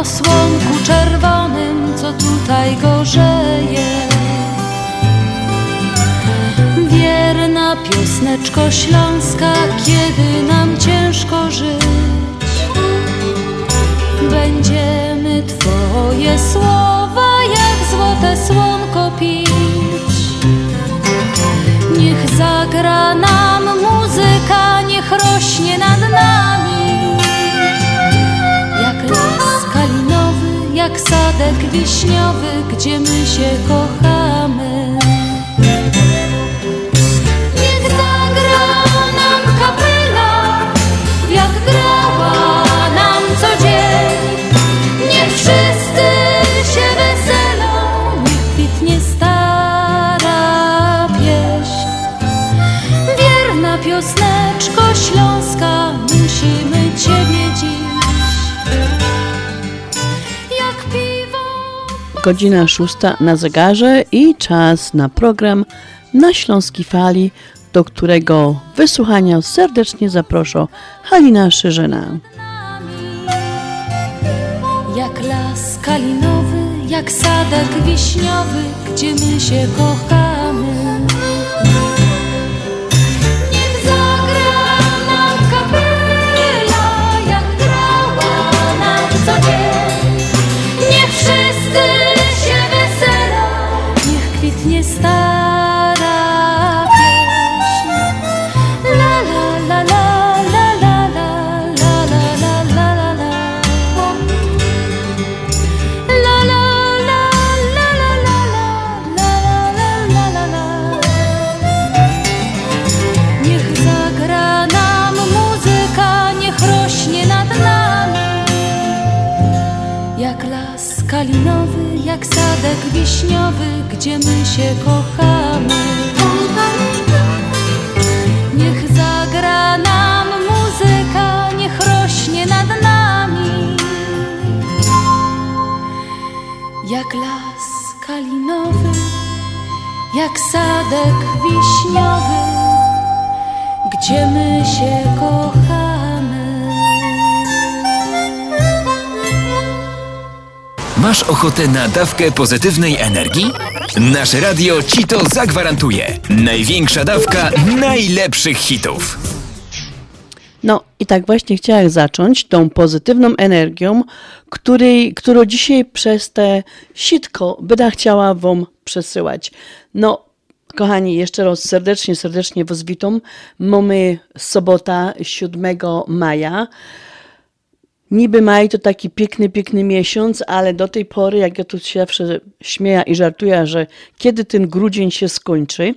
o słonku czerwonym, co tutaj gorzeje. Wierna piosneczko Śląska, kiedy nam ciężko żyć. Będziemy Twoje słowa jak złote słonko pić. Niech zagra nam wiśniowy, gdzie my się kochamy Godzina szósta na zegarze i czas na program na Śląskiej Fali, do którego wysłuchania serdecznie zaproszę Halina Szyżyna. Jak las kalinowy, jak sadek wiśniowy, gdzie my się kochamy. Się kochamy Niech zagra nam muzyka, niech rośnie nad nami jak las kalinowy, jak sadek wiśniowy, gdzie my się kochamy. Masz ochotę na dawkę pozytywnej energii? Nasze radio ci to zagwarantuje. Największa dawka najlepszych hitów. No i tak właśnie chciałam zacząć tą pozytywną energią, której, którą dzisiaj przez te sitko będę chciała Wam przesyłać. No, kochani, jeszcze raz serdecznie, serdecznie Was witam. Mamy sobota 7 maja. Niby maj to taki piękny, piękny miesiąc, ale do tej pory, jak ja tu się zawsze śmieję i żartuję, że kiedy ten grudzień się skończy,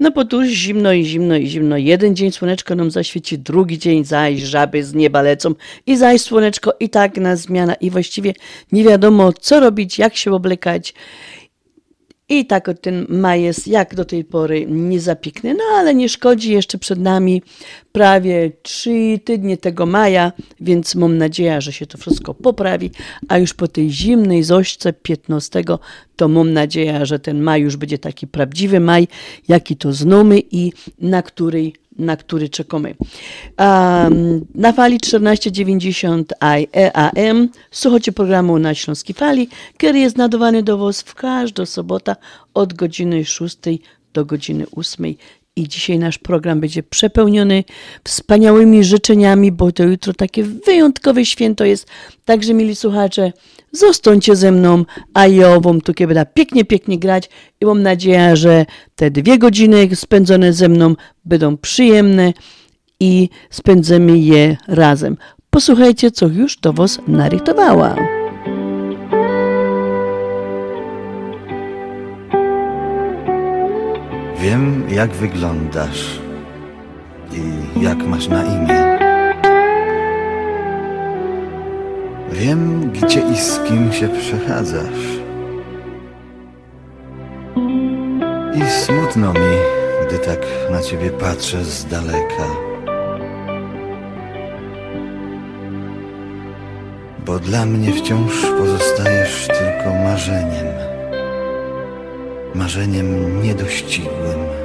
no bo tu zimno i zimno i zimno. Jeden dzień słoneczko nam zaświeci, drugi dzień zaś żaby z nieba lecą i zaś słoneczko i tak na zmiana i właściwie nie wiadomo co robić, jak się oblekać. I tak ten maj jest jak do tej pory niezapiękny, no ale nie szkodzi, jeszcze przed nami prawie trzy tygodnie tego maja, więc mam nadzieję, że się to wszystko poprawi, a już po tej zimnej zośce 15 to mam nadzieję, że ten maj już będzie taki prawdziwy maj, jaki to znamy i na który na który czekamy. Na fali 1490 AM słuchacie programu na Śląskiej Fali, który jest nadawany do Was w każdą sobotę od godziny 6 do godziny 8. I dzisiaj nasz program będzie przepełniony wspaniałymi życzeniami, bo to jutro takie wyjątkowe święto jest. Także, mili słuchacze, zostańcie ze mną, a ja wam tu będę pięknie, pięknie grać i mam nadzieję, że te dwie godziny spędzone ze mną będą przyjemne i spędzimy je razem. Posłuchajcie, co już do Was narytowała. Wiem, jak wyglądasz i jak masz na imię. Wiem, gdzie i z kim się przechadzasz. I smutno mi, gdy tak na ciebie patrzę z daleka. Bo dla mnie wciąż pozostajesz tylko marzeniem. Marzeniem niedościgłym.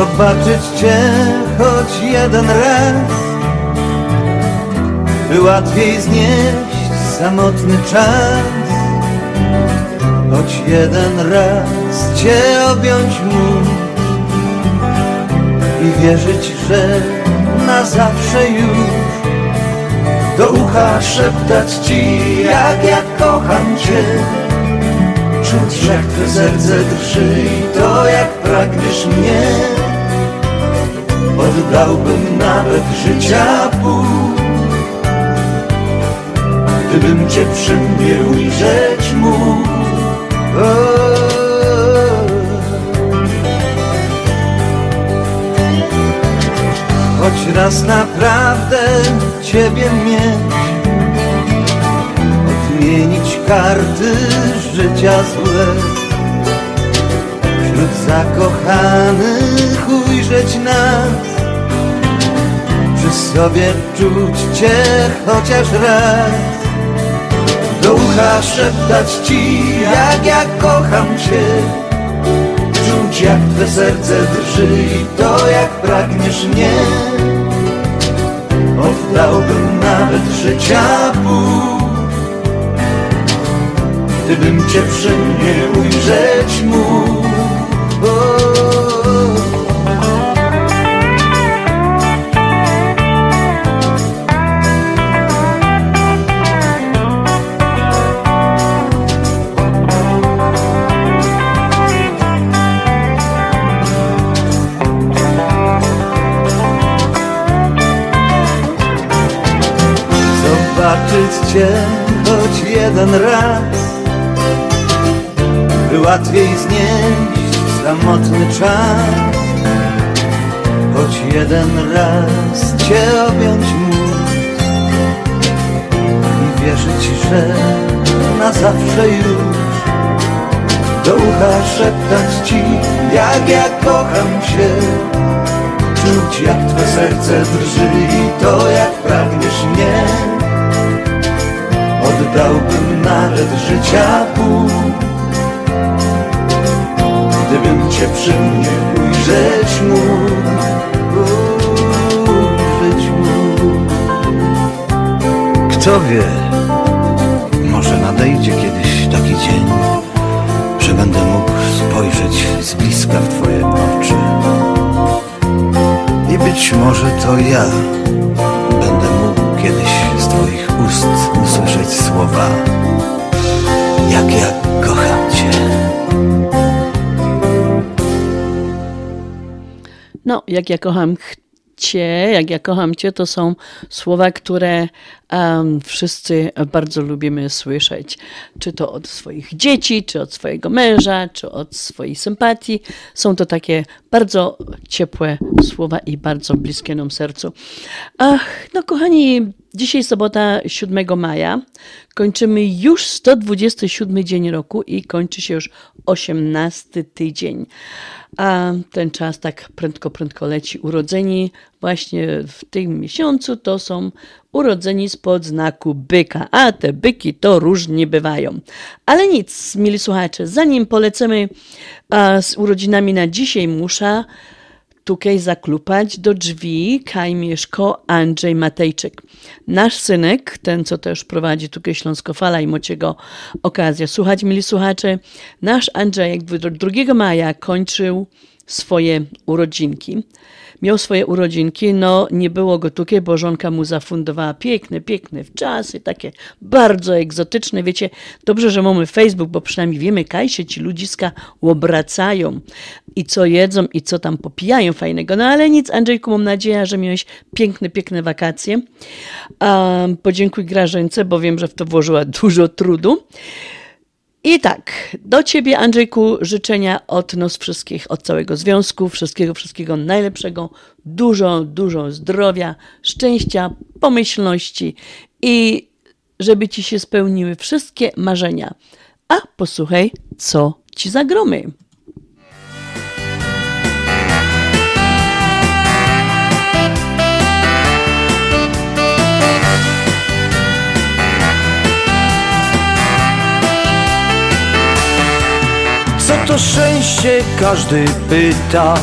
Zobaczyć Cię choć jeden raz. Łatwiej znieść samotny czas. Choć jeden raz Cię objąć móc I wierzyć, że na zawsze już. Do ucha szeptać Ci jak ja kocham Cię. Czuć jak Twe serce drży i to jak pragniesz mnie Oddałbym nawet życia pół Gdybym Cię przy mnie ujrzeć mógł. Choć raz naprawdę Ciebie mieć Odmienić karty życia złe Wśród zakochanych ujrzeć nas Sobie czuć Cię chociaż raz. Do ucha szeptać Ci jak ja kocham Cię. Czuć jak Twe serce drży i to jak pragniesz mnie. Oddałbym nawet życia pół Gdybym Cię przy mnie ujrzeć mógł Zobaczyć Cię choć jeden raz. By łatwiej znieść samotny czas. Choć jeden raz Cię objąć móc I wierzyć, że na zawsze już Do ucha szeptać Ci jak ja kocham Cię Czuć jak Twe serce drży i to jak pragniesz mnie Oddałbym nawet życia pół Gdybym Cię przy mnie ujrzeć mógł Ujrzeć mógł. Kto wie, może nadejdzie kiedyś taki dzień Że będę mógł spojrzeć z bliska w Twoje oczy. I być może to ja będę mógł kiedyś ust usłyszeć słowa Jak ja kocham Cię. No, jak ja kocham Cię, jak ja kocham Cię, to są słowa, które um, wszyscy bardzo lubimy słyszeć. Czy to od swoich dzieci, czy od swojego męża, czy od swojej sympatii. Są to takie bardzo ciepłe słowa i bardzo bliskie nam sercu. Ach, no kochani, dzisiaj sobota 7 maja. Kończymy już 127 dzień roku i kończy się już 18 tydzień. A ten czas tak prędko, prędko leci. Urodzeni właśnie w tym miesiącu to są urodzeni spod znaku byka. A te byki to różnie bywają. Ale nic, mili słuchacze, zanim polecimy z urodzinami na dzisiaj, muszę tukaj zaklupać do drzwi Kaj Mieszko Andrzej Matejczyk. Nasz synek, ten co też prowadzi tukaj Śląskofala i mociego okazja. Słuchać, mili słuchacze, nasz Andrzejek 2 maja kończył swoje urodzinki. Miał swoje urodzinki, no nie było go bo żonka mu zafundowała piękne, piękne wczasy, takie bardzo egzotyczne. Wiecie, dobrze, że mamy Facebook, bo przynajmniej wiemy, kaj się ci ludziska obracają i co jedzą i co tam popijają fajnego. No ale nic, Andrzejku, mam nadzieję, że miałeś piękne, piękne wakacje. Um, podziękuj Grażence, bo wiem, że w to włożyła dużo trudu. I tak, do Ciebie, Andrzejku, życzenia od nas wszystkich, od całego związku, wszystkiego, wszystkiego najlepszego, dużo, dużo zdrowia, szczęścia, pomyślności i żeby Ci się spełniły wszystkie marzenia. A posłuchaj, co Ci zagromy. To szczęście każdy pyta.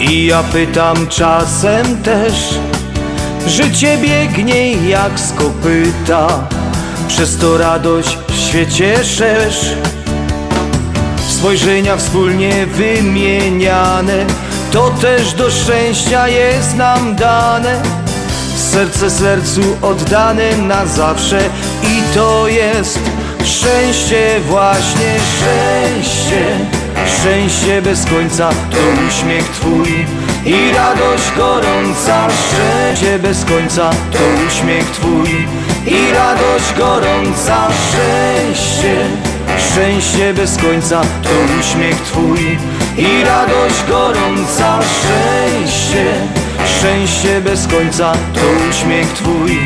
I ja pytam czasem też Życie biegnie jak z kopyta. Przez to radość w świecie szerz. Spojrzenia wspólnie wymieniane To też do szczęścia jest nam dane. Serce sercu oddane na zawsze I to jest szczęście właśnie szczęście. Szczęście bez końca to uśmiech Twój i radość gorąca. Szczęście bez końca to uśmiech Twój i radość gorąca. Szczęście, szczęście bez końca to uśmiech Twój i radość gorąca. Szczęście, szczęście bez końca to uśmiech Twój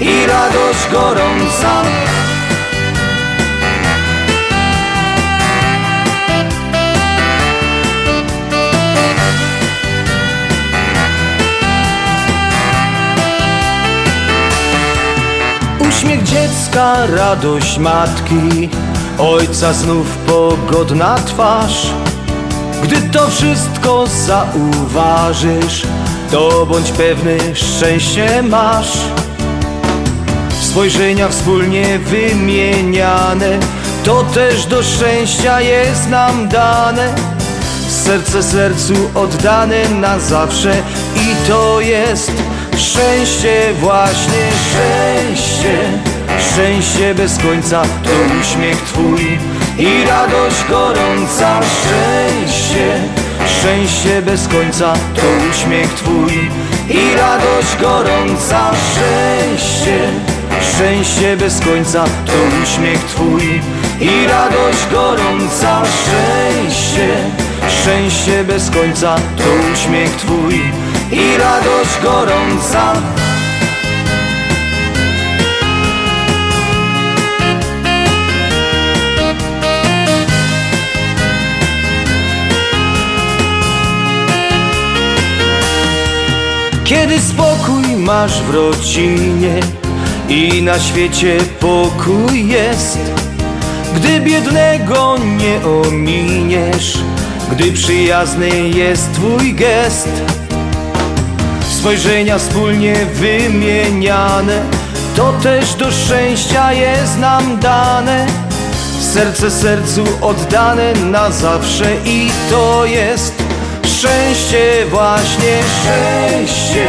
i radość gorąca Uśmiech dziecka, radość matki. Ojca znów pogodna twarz. Gdy to wszystko zauważysz To bądź pewny, szczęście masz. Spojrzenia wspólnie wymieniane To też do szczęścia jest nam dane. Serce sercu oddane na zawsze I to jest szczęście właśnie szczęście. Szczęście bez końca to uśmiech Twój i radość gorąca. Szczęście, szczęście bez końca to uśmiech Twój i radość gorąca. Szczęście, szczęście bez końca to uśmiech Twój i radość gorąca. Szczęście, szczęście bez końca to uśmiech Twój i radość gorąca. Kiedy spokój masz w rodzinie i na świecie pokój jest Gdy biednego nie ominiesz, gdy przyjazny jest twój gest Spojrzenia wspólnie wymieniane, to też do szczęścia jest nam dane. Serce sercu oddane na zawsze i to jest Szczęście, właśnie. Szczęście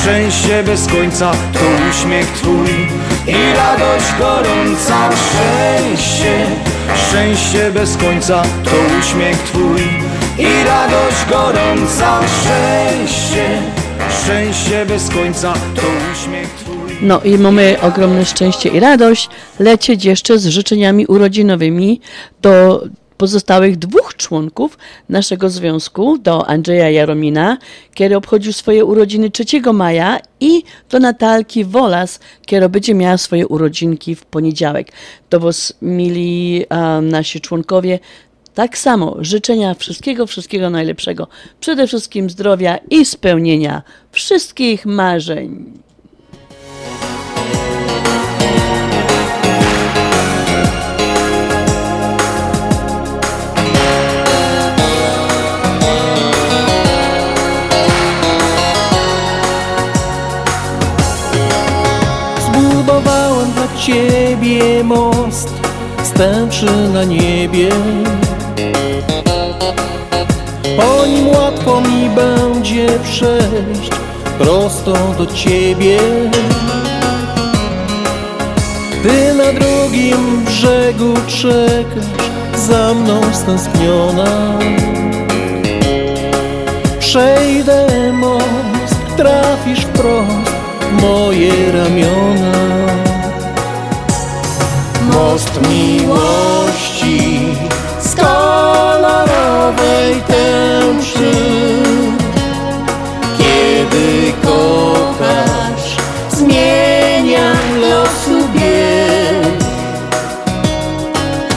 Szczęście bez końca. To uśmiech Twój I radość gorąca. Szczęście, szczęście bez końca. To uśmiech Twój I radość gorąca. Szczęście, szczęście bez końca to uśmiech Twój No i mamy ogromne szczęście i radość lecieć jeszcze z życzeniami urodzinowymi do pozostałych dwóch członków naszego związku, do Andrzeja Jaromina, który obchodził swoje urodziny 3 maja i do Natalki Wolas, która będzie miała swoje urodzinki w poniedziałek. To was, mili um, nasi członkowie, tak samo życzenia wszystkiego, wszystkiego najlepszego. Przede wszystkim zdrowia i spełnienia wszystkich marzeń. Zbudowałem dla ciebie most Stępszy na niebie Po nim łatwo mi będzie przejść Prosto do ciebie. Ty na drugim brzegu czekasz Za mną stęskniona. Przejdę most, trafisz wprost w moje ramiona. Most miłości tęczy. Kiedy kochasz, zmienia losu bieg.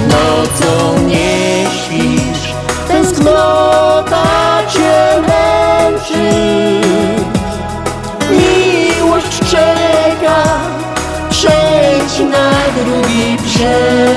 Nocą nie śpisz, tęsknota cię męczy. Miłość czeka, przejdź na drugi brzeg.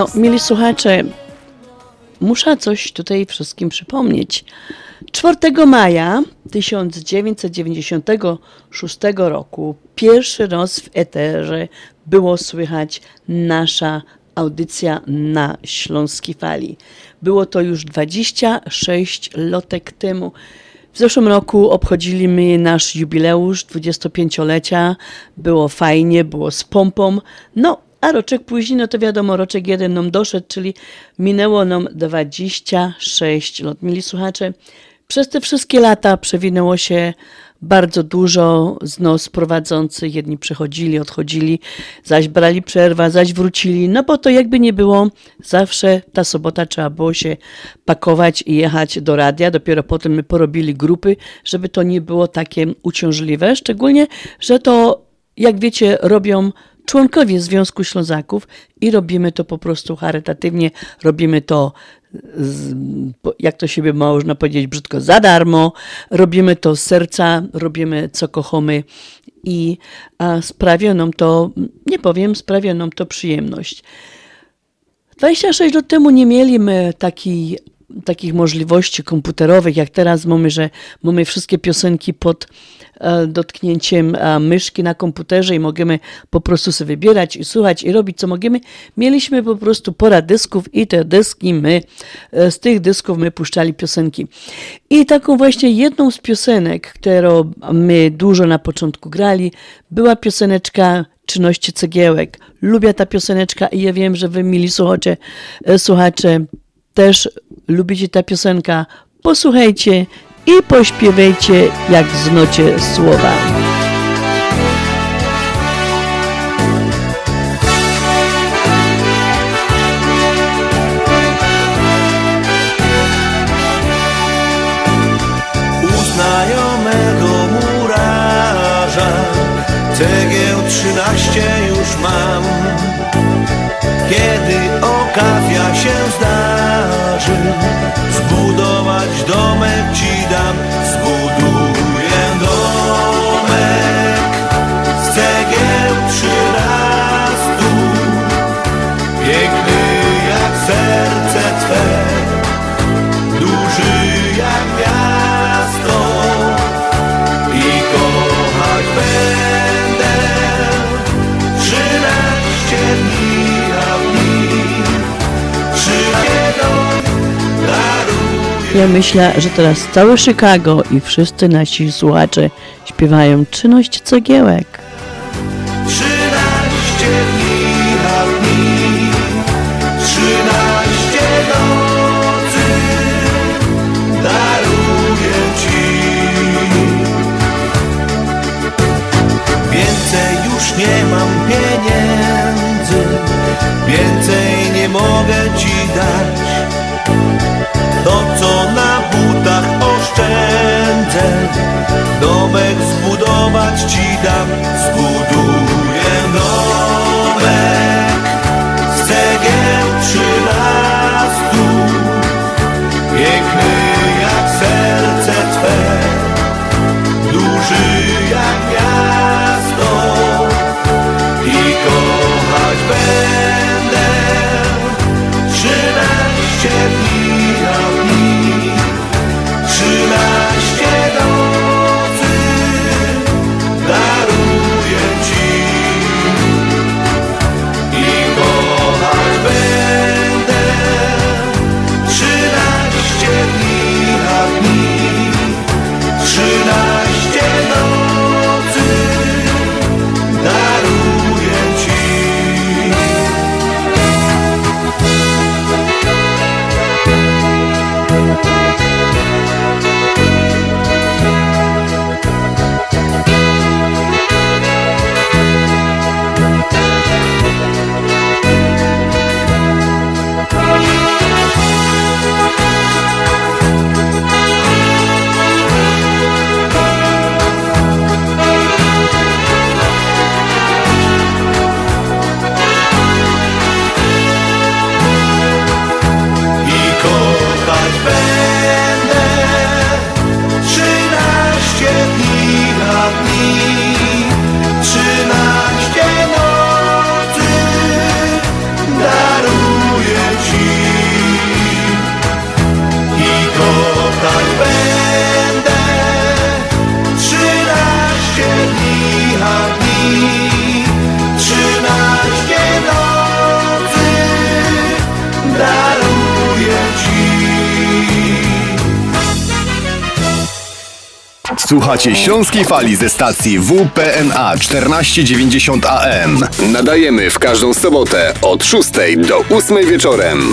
No, mili słuchacze, muszę coś tutaj wszystkim przypomnieć. 4 maja 1996 roku pierwszy raz w eterze było słychać nasza audycja na Śląskiej Fali. Było to już 26 lotek temu. W zeszłym roku obchodziliśmy nasz jubileusz 25-lecia. Było fajnie, było z pompą. No, a roczek później, no to wiadomo, roczek jeden nam doszedł, czyli minęło nam 26 lat. Mili słuchacze, przez te wszystkie lata przewinęło się bardzo dużo z nas prowadzących. Jedni przychodzili, odchodzili, zaś brali przerwę, zaś wrócili. No bo to jakby nie było, zawsze ta sobota trzeba było się pakować i jechać do radia. Dopiero potem my porobili grupy, żeby to nie było takie uciążliwe. Szczególnie, że to, jak wiecie, robią członkowie Związku Ślązaków i robimy to po prostu charytatywnie, robimy to z, jak to siebie można powiedzieć brzydko, za darmo, robimy to z serca, robimy co kochamy i a sprawia nam to, nie powiem, sprawia nam to przyjemność. 26 lat temu nie mieliśmy takiej takich możliwości komputerowych, jak teraz mamy, że mamy wszystkie piosenki pod e, dotknięciem e, myszki na komputerze i możemy po prostu sobie wybierać i słuchać i robić co możemy. Mieliśmy po prostu pora dysków i te dyski my, e, z tych dysków my puszczali piosenki. I taką właśnie jedną z piosenek, którą my dużo na początku grali, była pioseneczka Czynności Cegiełek. Lubię ta pioseneczka i ja wiem, że wy, mili słuchacze, słuchacze też lubicie ta piosenka. Posłuchajcie i pośpiewajcie jak znocie słowa. U znajomego murarza Cegieł trzynaście już mam Kiedy okazja się zdarzy Ja myślę, że teraz całe Chicago i wszyscy nasi słuchacze śpiewają czynność cegiełek. Domek zbudować ci dam Słuchacie Śląskiej Fali ze stacji WPNA 1490 AM. Nadajemy w każdą sobotę od 6 do 8 wieczorem.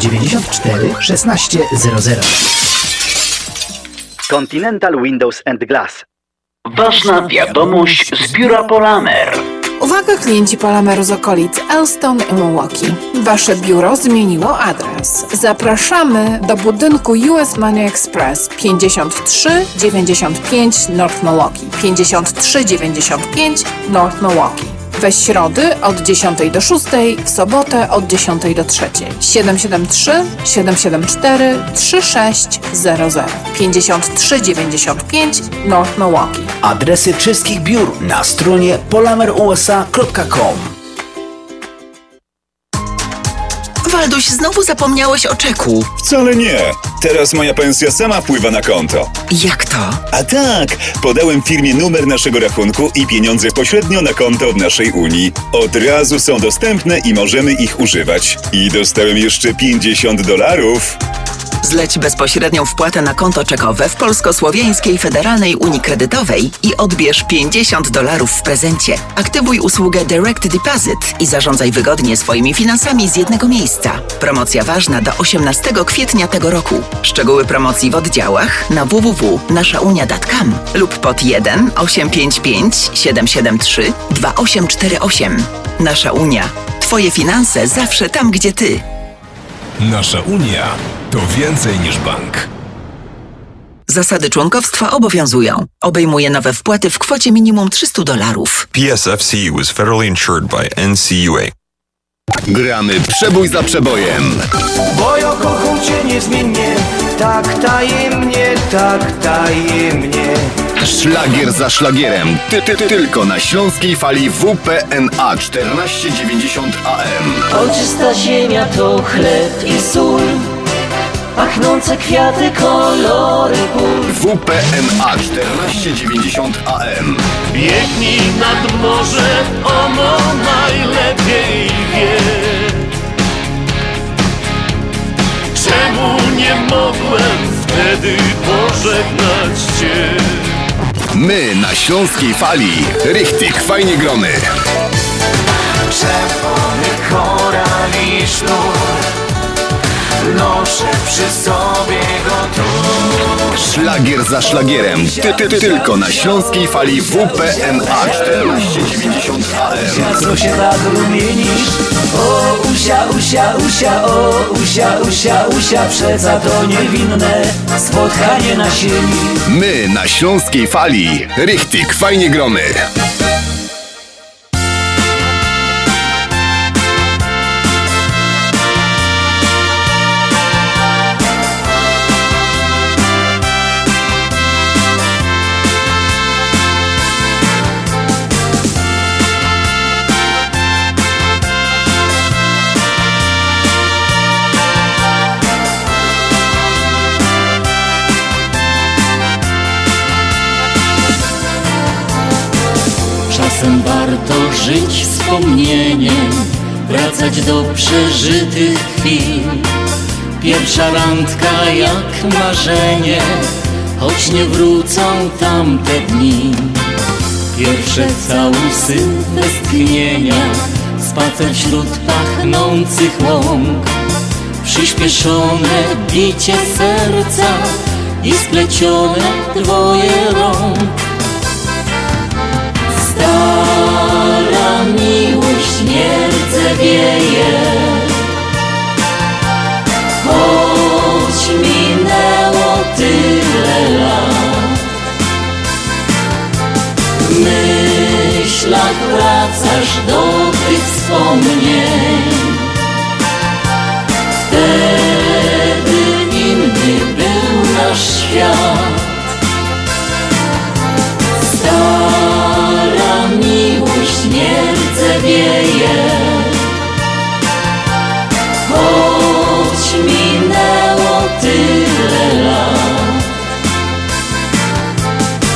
794 1600. Continental Windows and Glass. Ważna wiadomość z biura Polamer. Uwaga klienci Palameru z okolic Elston i Milwaukee. Wasze biuro zmieniło adres. Zapraszamy do budynku US Money Express 5395 North Milwaukee. 5395 North Milwaukee. We środy od 10 do 6, w sobotę od 10 do 3. 773 774 3600 5395 North Milwaukee. Adresy wszystkich biur na stronie polamerusa.com. Walduś, znowu zapomniałeś o czeku. Wcale nie. Teraz moja pensja sama wpływa na konto. Jak to? A tak, podałem firmie numer naszego rachunku i pieniądze pośrednio na konto od naszej Unii. Od razu są dostępne i możemy ich używać. I dostałem jeszcze 50 dolarów. Zleć bezpośrednią wpłatę na konto czekowe w Polsko-Słowiańskiej Federalnej Unii Kredytowej i odbierz 50 dolarów w prezencie. Aktywuj usługę Direct Deposit i zarządzaj wygodnie swoimi finansami z jednego miejsca. Promocja ważna do 18 kwietnia tego roku. Szczegóły promocji w oddziałach na www.naszaunia.com lub pod 1 855 773 2848. Nasza Unia. Twoje finanse zawsze tam, gdzie ty. Nasza Unia to więcej niż bank. Zasady członkowstwa obowiązują. Obejmuje nowe wpłaty w kwocie minimum 300 dolarów. PSFC was federally insured by NCUA. Gramy przebój za przebojem. Bo ja kocham cię niezmiennie, tak tajemnie, tak tajemnie. Szlagier za szlagierem. Ty, ty, ty, tylko na śląskiej fali WPNA 1490 AM. Oczysta ziemia to chleb i sól Pachnące kwiaty, kolory pól WPNA 1490 AM. Biegnij nad morze, ono najlepiej wie Czemu nie mogłem wtedy pożegnać cię? My na śląskiej fali. Richtig, fajnie gromy. Czerwony koral i sznur Noszę przy sobie go tu Szlagier za szlagierem. Ty, ty, ty, tylko na śląskiej fali WPNA 1490 AM. Co się tak rumienisz? O usia, usia, usia, o usia, usia, usia Przeca to niewinne spotkanie na sieni My na śląskiej fali. Richtig, fajnie gromy. Czasem warto żyć wspomnieniem, wracać do przeżytych chwil. Pierwsza randka jak marzenie, choć nie wrócą tamte dni. Pierwsze całusy westchnienia, spacer wśród pachnących łąk. Przyspieszone bicie serca i splecione dwoje rąk. Stara miłość nie rdzewieje Choć minęło tyle lat W myślach wracasz do tych wspomnień. Wtedy inny był nasz świat Choć minęło tyle lat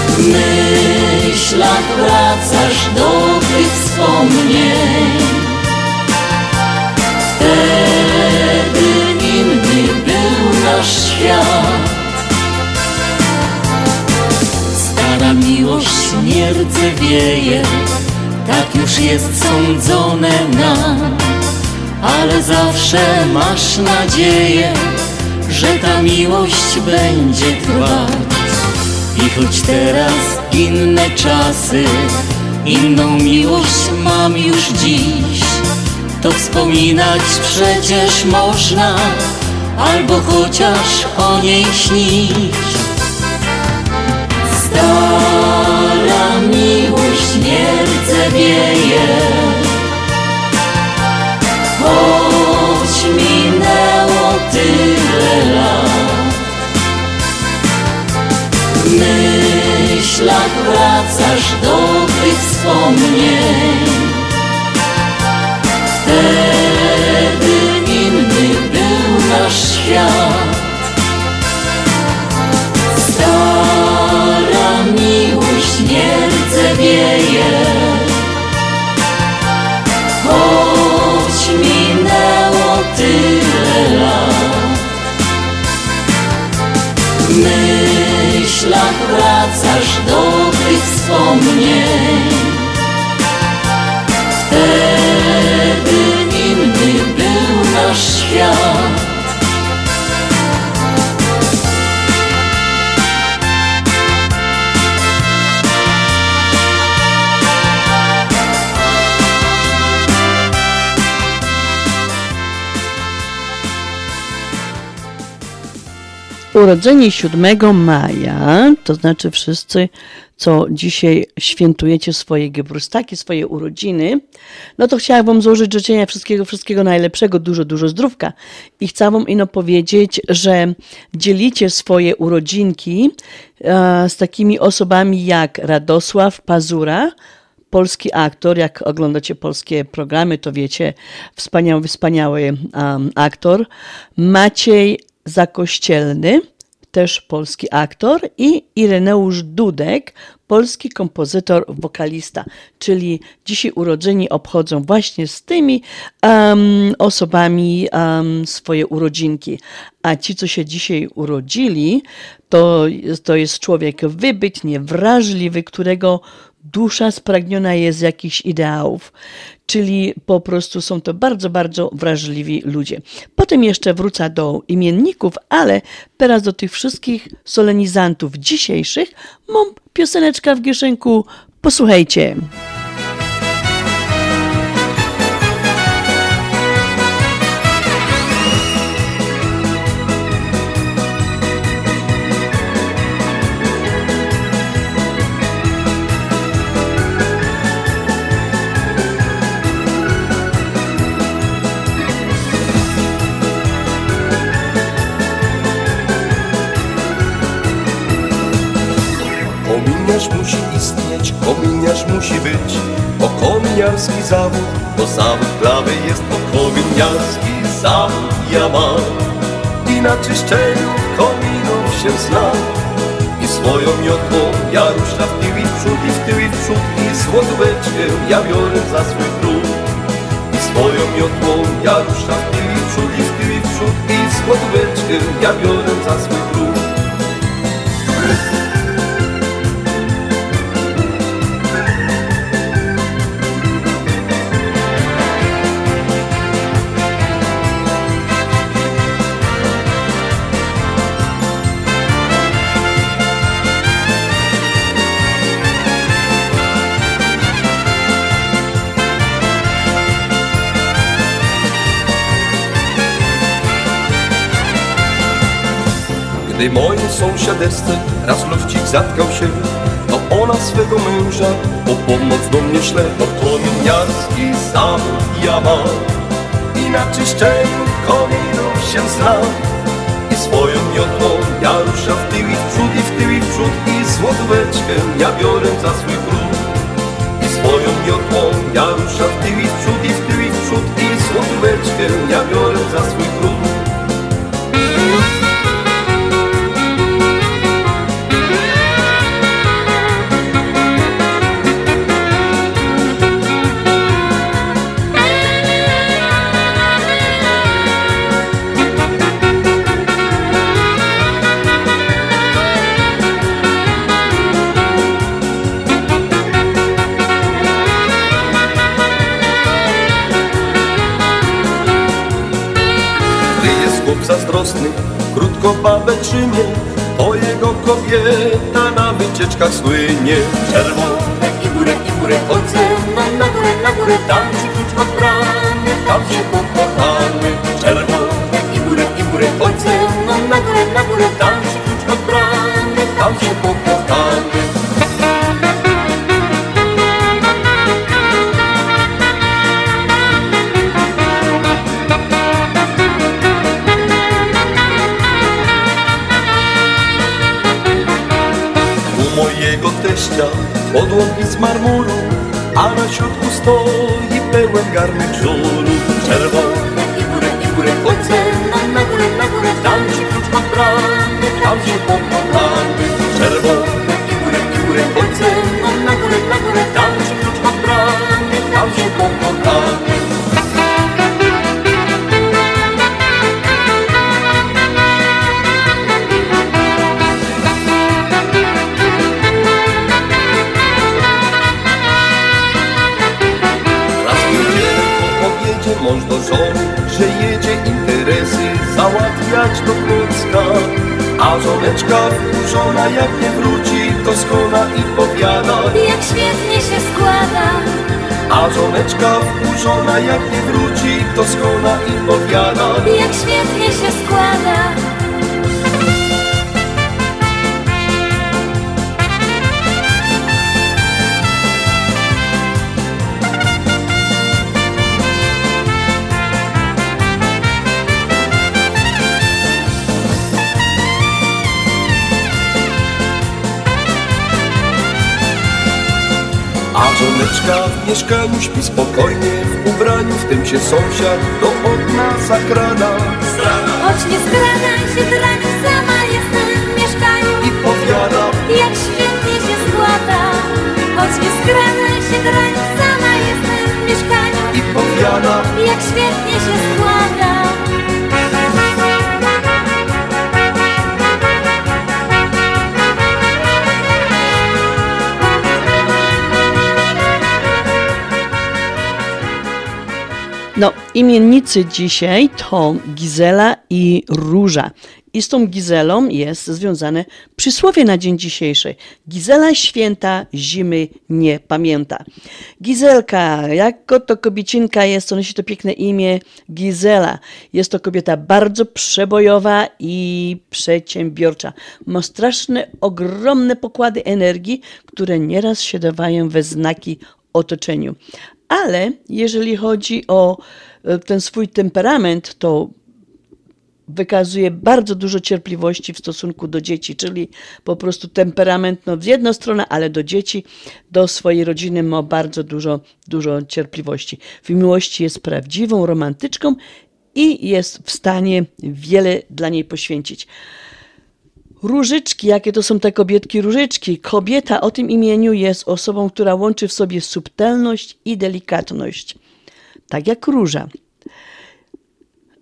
W myślach wracasz do tych wspomnień. Wtedy inny był nasz świat Stara miłość nie rdzewieje Tak już jest sądzone nam ale zawsze masz nadzieję, że ta miłość będzie trwać. I choć teraz inne czasy, inną miłość mam już dziś, to wspominać przecież można, albo chociaż o niej śnić. Stara miłość nie rdzewieje, choć minęło tyle lat. W myślach wracasz do tych wspomnień. Wtedy inny był nasz świat. Nie rdzewieje, choć minęło tyle lat. W myślach wracasz do tych wspomnień. Wtedy inny był nasz świat. Urodzeni 7 maja, to znaczy wszyscy, co dzisiaj świętujecie swoje geburstaki, swoje urodziny, no to chciałam Wam złożyć życzenia wszystkiego, wszystkiego najlepszego, dużo, dużo zdrówka. I chcę Wam ino powiedzieć, że dzielicie swoje urodzinki e, z takimi osobami jak Radosław Pazura, polski aktor, jak oglądacie polskie programy, to wiecie, wspaniały, wspaniały um, aktor, Maciej Zakościelny, też polski aktor i Ireneusz Dudek, polski kompozytor, wokalista, czyli dzisiaj urodzeni obchodzą właśnie z tymi um, osobami um, swoje urodzinki. A ci, co się dzisiaj urodzili, to, to jest człowiek wybitnie wrażliwy, którego dusza spragniona jest jakichś ideałów, czyli po prostu są to bardzo, bardzo wrażliwi ludzie. Potem jeszcze wrócę do imienników, ale teraz do tych wszystkich solenizantów dzisiejszych mam pioseneczka w kieszonku. Posłuchajcie. Kominiarz musi istnieć, kominiarz musi być, bo kominiarski zawód to zawód klawy jest, bo kominiarski zawód ja mam. I na czyszczeniu kominów się znam i swoją miotłą ja ruszam w tył i w przód, i w tył i w przód i ja biorę za swój trud. I swoją miotłą ja ruszam w tył i w przód, i w tył i w przód i ja biorę za swój trud. Gdy mojej sąsiadeczce raz lufcik zatkał się, to ona swego męża po pomoc do mnie szle, to kominiarski zawód ja mam. I na czyszczeniu kominów się znam. I swoją miotłą ja ruszam w tył i w przód, i w tył i w przód, i złotóweczkę ja biorę za swój trud. I swoją miotłą ja ruszam w tył i w przód, i w tył i w przód, i złotóweczkę ja biorę za swój trud. Krótko babę trzymie To jego kobieta na wycieczkach słynie. Czerwone i górę, i górę Chodź ze mną na górę, na górę Tam ci klucz od Tam się pokochamy. Czerwone i górę, i górę Chodź ze mną na górę, na górę Tam ci klucz od Tam się pokochamy teścia podłogi z marmuru, a na środku stoi pełen garnek żuru. Czerwone i górę, i górę, ze mną na górę, na górę, tam ci klucz od bramy, tam się i górę, i górę, mną na górę, na górę, tam ci klucz od bramy, tam się załatwiać do Płocka. A żoneczka wkurzona jak nie wróci, to skona i powiada. Jak świetnie się składa A żoneczka wkurzona jak nie wróci, to skona i powiada. Jak świetnie się składa A żoneczka w mieszkaniu śpi spokojnie, w ubraniu, w tym się sąsiad do okna zakrada. Choć nie skradaj się draniu, sama jestem w mieszkaniu I powiada, Jak świetnie się składa Choć nie skradaj się draniu, sama jestem w mieszkaniu i powiada. Jak świetnie się składa imiennicy dzisiaj to Gizela i Róża. I z tą Gizelą jest związane przysłowie na dzień dzisiejszy. Gizela święta zimy nie pamięta. Gizelka, jako to kobiecinka jest, to nosi to piękne imię Gizela. Jest to kobieta bardzo przebojowa i przedsiębiorcza. Ma straszne, ogromne pokłady energii, które nieraz się dawają we znaki otoczeniu. Ale jeżeli chodzi o ten swój temperament, to wykazuje bardzo dużo cierpliwości w stosunku do dzieci, czyli po prostu temperament no, z jedną stronę, ale do dzieci, do swojej rodziny ma bardzo dużo, dużo cierpliwości. W miłości jest prawdziwą romantyczką i jest w stanie wiele dla niej poświęcić. Różyczki, jakie to są te kobietki różyczki? Kobieta o tym imieniu jest osobą, która łączy w sobie subtelność i delikatność. Tak jak róża.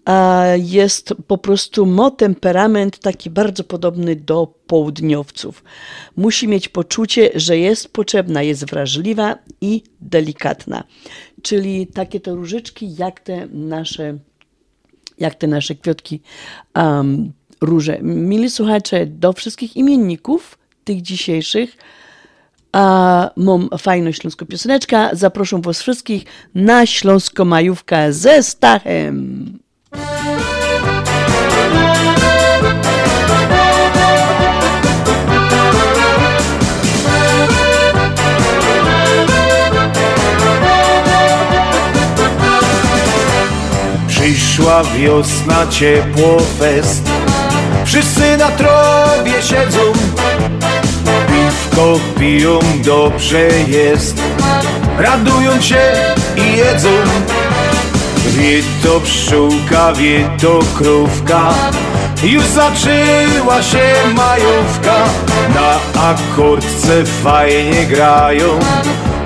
A jest po prostu ma temperament taki bardzo podobny do południowców. Musi mieć poczucie, że jest potrzebna, jest wrażliwa i delikatna. Czyli takie to różyczki, jak te nasze, jak te nasze kwiatki um, róże. Mili słuchacze, do wszystkich imienników tych dzisiejszych a mam fajną śląską pioseneczkę. Zaproszę was wszystkich na śląską majówkę ze Stachem. Przyszła wiosna, ciepło fest Wszyscy na trobie siedzą Piwko piją, dobrze jest Radują się i jedzą. Wie to pszczółka, wie to krówka Już zaczęła się majówka. Na akordce fajnie grają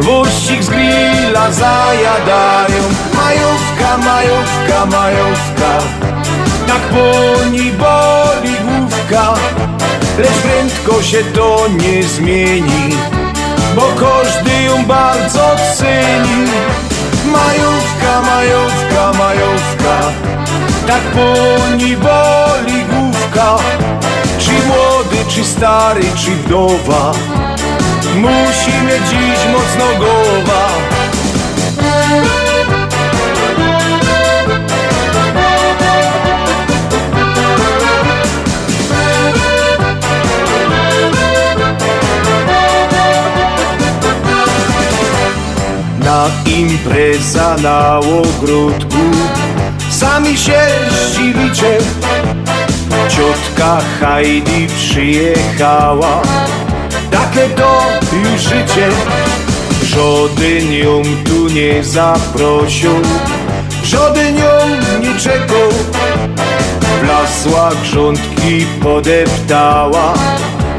Wościk z grilla zajadają. Majówka, majówka, majówka Tak po niej boli główka Lecz prędko się to nie zmieni Bo każdy ją bardzo ceni. Majówka, majówka, majówka Tak po niej boli majówka Czy młody, czy stary, czy wdowa Musi mieć dziś mocno głowa Impreza na ogródku. Sami się zdziwicie. Ciotka Heidi przyjechała. Takie to już życie. Żaden ją tu nie zaprosił. Żaden ją nie czekał. Wlasła grządki podeptała.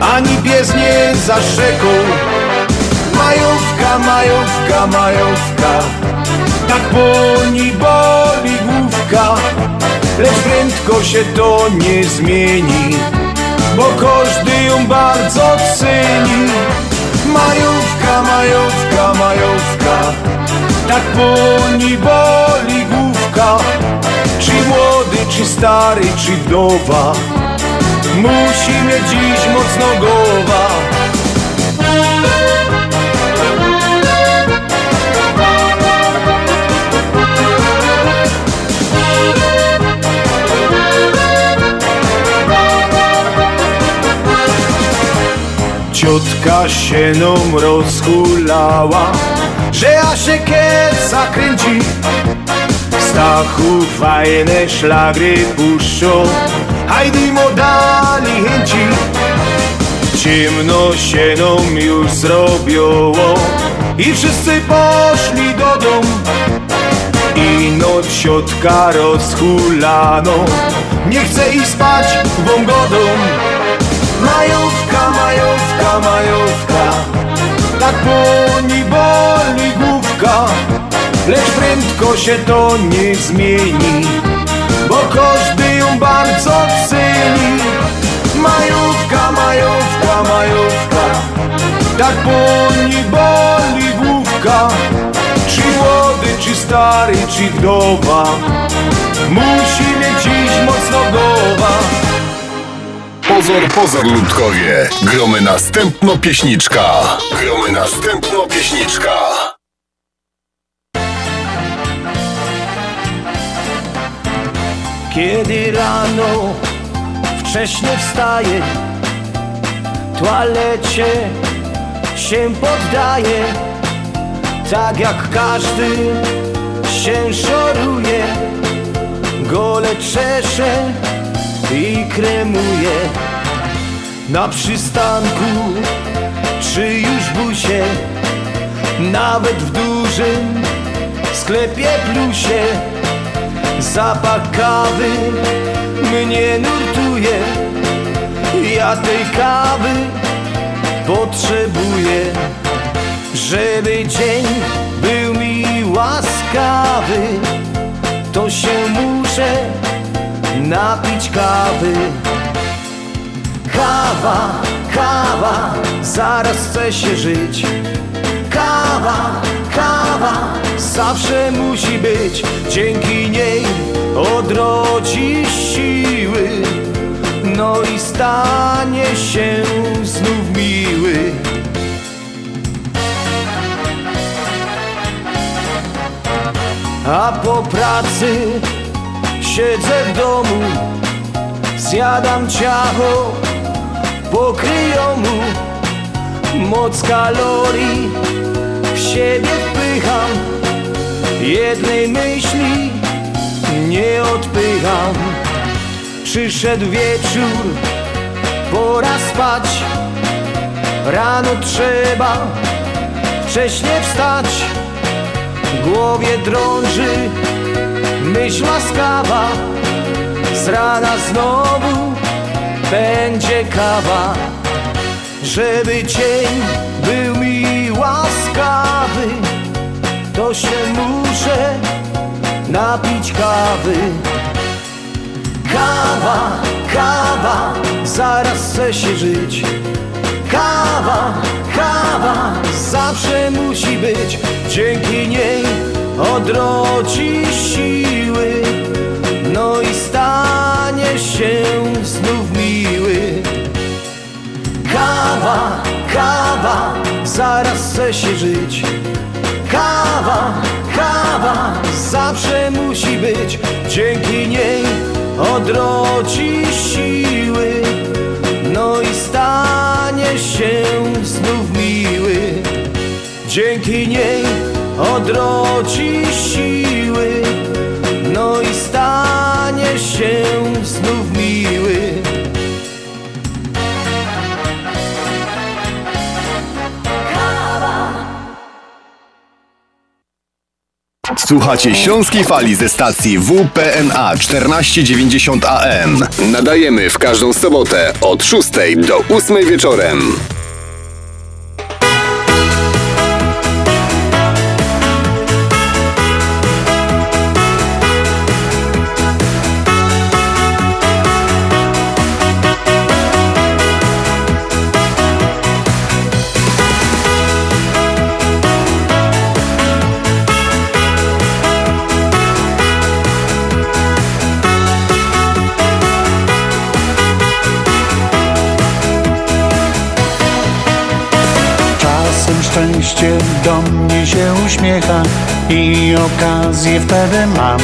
Ani pies nie zaszekał Majówka, majówka, majówka. Tak boli, boli główka Lecz prędko się to nie zmieni Bo każdy ją bardzo ceni. Majówka, majówka, majówka. Tak boli, boli główka Czy młody, czy stary, czy wdowa. Musi mieć dziś mocno głowa Ciotka się nam rozhulała Że ja się kiec zakręci. Stachu fajne szlagry puszczą Hajdy modali chęci. Ciemno się nam już zrobiło I wszyscy poszli do dom I noc ciotka rozhulano Nie chce iść spać wą godą Majówka, majówka, Tak boli, boli główka Lecz prędko się to nie zmieni Bo każdy ją bardzo ceni. Majówka, majówka, majówka Tak boli, boli główka. Czy młody, czy stary, czy wdowa Musi mieć dziś mocno głowa Pozor, pozor, ludkowie. Gromy następno pieśniczka. Gromy następno pieśniczka. Kiedy rano wcześnie wstaje Toalecie się poddaje Tak jak każdy się szoruje Gole czesze i kremuje Na przystanku czy już busie? Nawet w dużym sklepie plusie. Zapach kawy mnie nurtuje. Ja tej kawy potrzebuję Żeby dzień był mi łaskawy. To się muszę napić kawy Kawa, kawa, zaraz chce się żyć. Kawa, kawa, zawsze musi być. Dzięki niej odrodzi siły. No i stanie się znów miły. A po pracy siedzę w domu. Zjadam ciacho, pokryją mu Moc kalorii. W siebie wpycham Jednej myśli nie odpycham. Przyszedł wieczór, pora spać. Rano trzeba wcześnie wstać. Głowie drąży myśl łaskawa. Z rana znowu będzie kawa Żeby dzień był mi łaskawy. To się muszę napić kawy. Kawa, kawa, zaraz chce się żyć. Kawa, kawa, zawsze musi być. Dzięki niej odrodzi siły. No i stanie się znów Kawa, kawa, zaraz chce się żyć. Kawa, kawa, zawsze musi być. Dzięki niej odrodzi siły. No i stanie się znów miły. Dzięki niej odrodzi siły. No i stanie się Słuchacie Śląskiej Fali ze stacji WPNA 1490 AM. Nadajemy w każdą sobotę od 6 do 8 wieczorem. Okazję wtedy mam,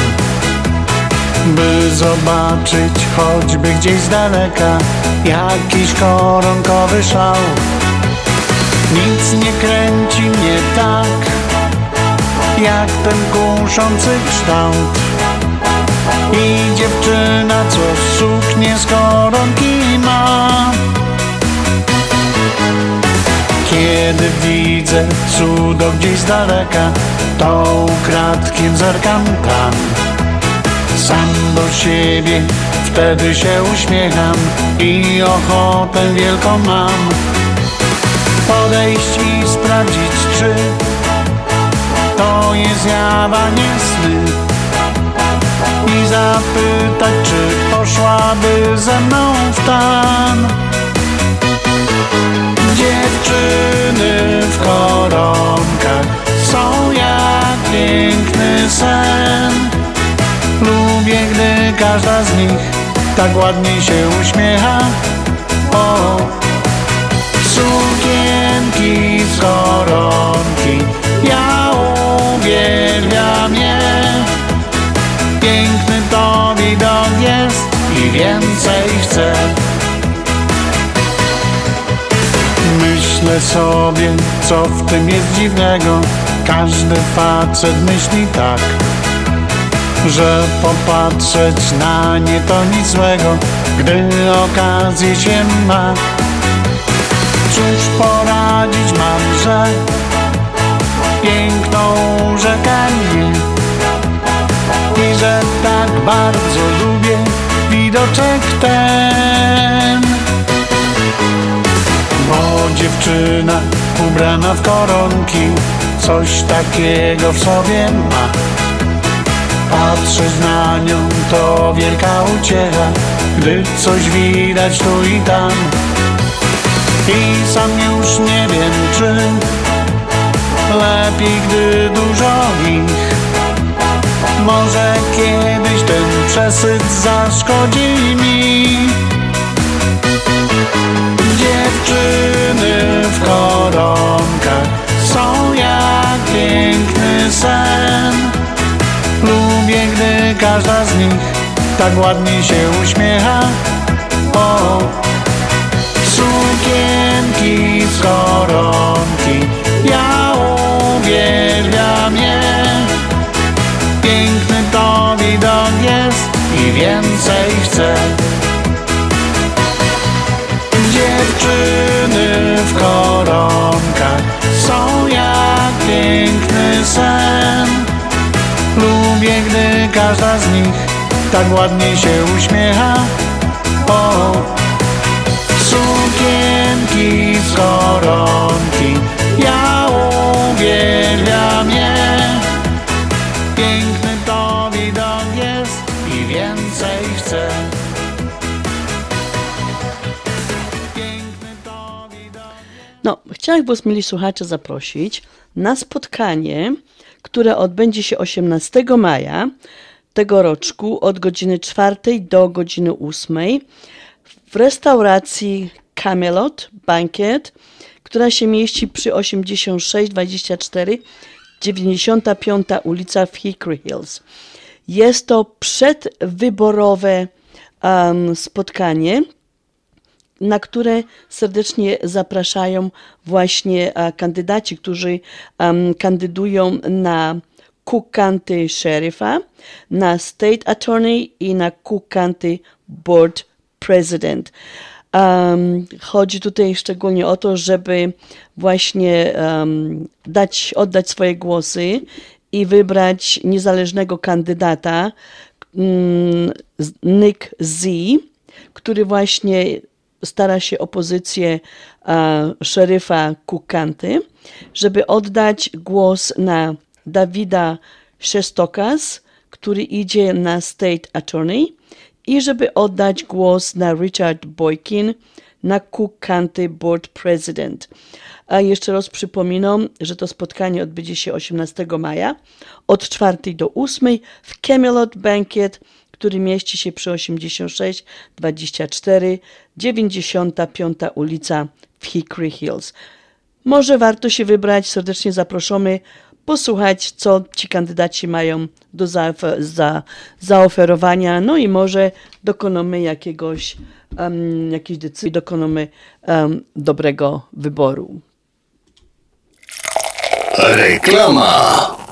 by zobaczyć choćby gdzieś z daleka jakiś koronkowy szał. Nic nie kręci mnie tak, jak ten kuszący kształt. I dziewczyna, co suknię z koronki ma. Kiedy widzę cudo gdzieś z daleka, to ukradkiem zerkam tam. Sam do siebie wtedy się uśmiecham i ochotę wielką mam. Podejść i sprawdzić, czy to jest jawa, nie sny. I zapytać, czy poszłaby ze mną w tan. Dziewczyny w koronkach są jak piękny sen. Lubię, gdy każda z nich tak ładnie się uśmiecha. O, sukienki z koronki, ja uwielbiam je. Piękny to widok jest i więcej chcę. Myślę sobie, co w tym jest dziwnego. Każdy facet myśli tak Że popatrzeć na nie to nic złego Gdy okazję się ma. Cóż poradzić mam, że Piękną rzekę I że tak bardzo dziewczyna ubrana w koronki Coś takiego w sobie ma. Patrzeć na nią to wielka uciecha Gdy coś widać tu i tam. I sam już nie wiem czy Lepiej gdy dużo ich. Może kiedyś ten przesyt zaszkodzi mi. Dziewczyny w koronkach są jak piękny sen. Lubię, gdy każda z nich tak ładnie się uśmiecha. O, sukienki z koronki, ja uwielbiam je. Piękny to widok jest i więcej chcę. Dziewczyny koronkach są jak piękny sen. Lubię, gdy każda z nich tak ładnie się uśmiecha. O, sukienki z koronki, ja chciałabym mieli słuchacze, zaprosić na spotkanie, które odbędzie się 18 maja tego roczku od godziny 4 do godziny 8 w restauracji Camelot Bankiet, która się mieści przy 8624 95 ulica w Hickory Hills. Jest to przedwyborowe um, spotkanie, na które serdecznie zapraszają właśnie a, kandydaci, którzy kandydują na Cook County Sherifa, na State Attorney i na Cook County Board President. Um, chodzi tutaj szczególnie o to, żeby właśnie um, dać, oddać swoje głosy i wybrać niezależnego kandydata, um, Nick Z, który właśnie stara się o pozycję uh, szeryfa Kukanty, żeby oddać głos na Dawida Szestokas, który idzie na State Attorney i żeby oddać głos na Richard Boykin na Cook County Board President. A jeszcze raz przypominam, że to spotkanie odbędzie się 18 maja od 4 do 8 w Camelot Banquet, który mieści się przy 86 24 95 ulica w Hickory Hills. Może warto się wybrać, serdecznie zaproszony posłuchać, co ci kandydaci mają do za, za, zaoferowania, no i może dokonamy jakiegoś, um, jakiejś decyzji, dokonamy um, dobrego wyboru. Reklama.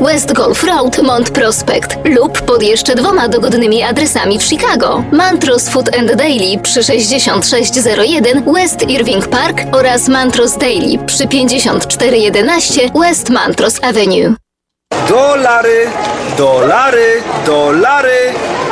West Golf Road, Mont Prospect lub pod jeszcze dwoma dogodnymi adresami w Chicago. Mantros Food and Daily przy 6601 West Irving Park oraz Mantros Daily przy 5411 West Mantros Avenue. Dolary, dolary, dolary,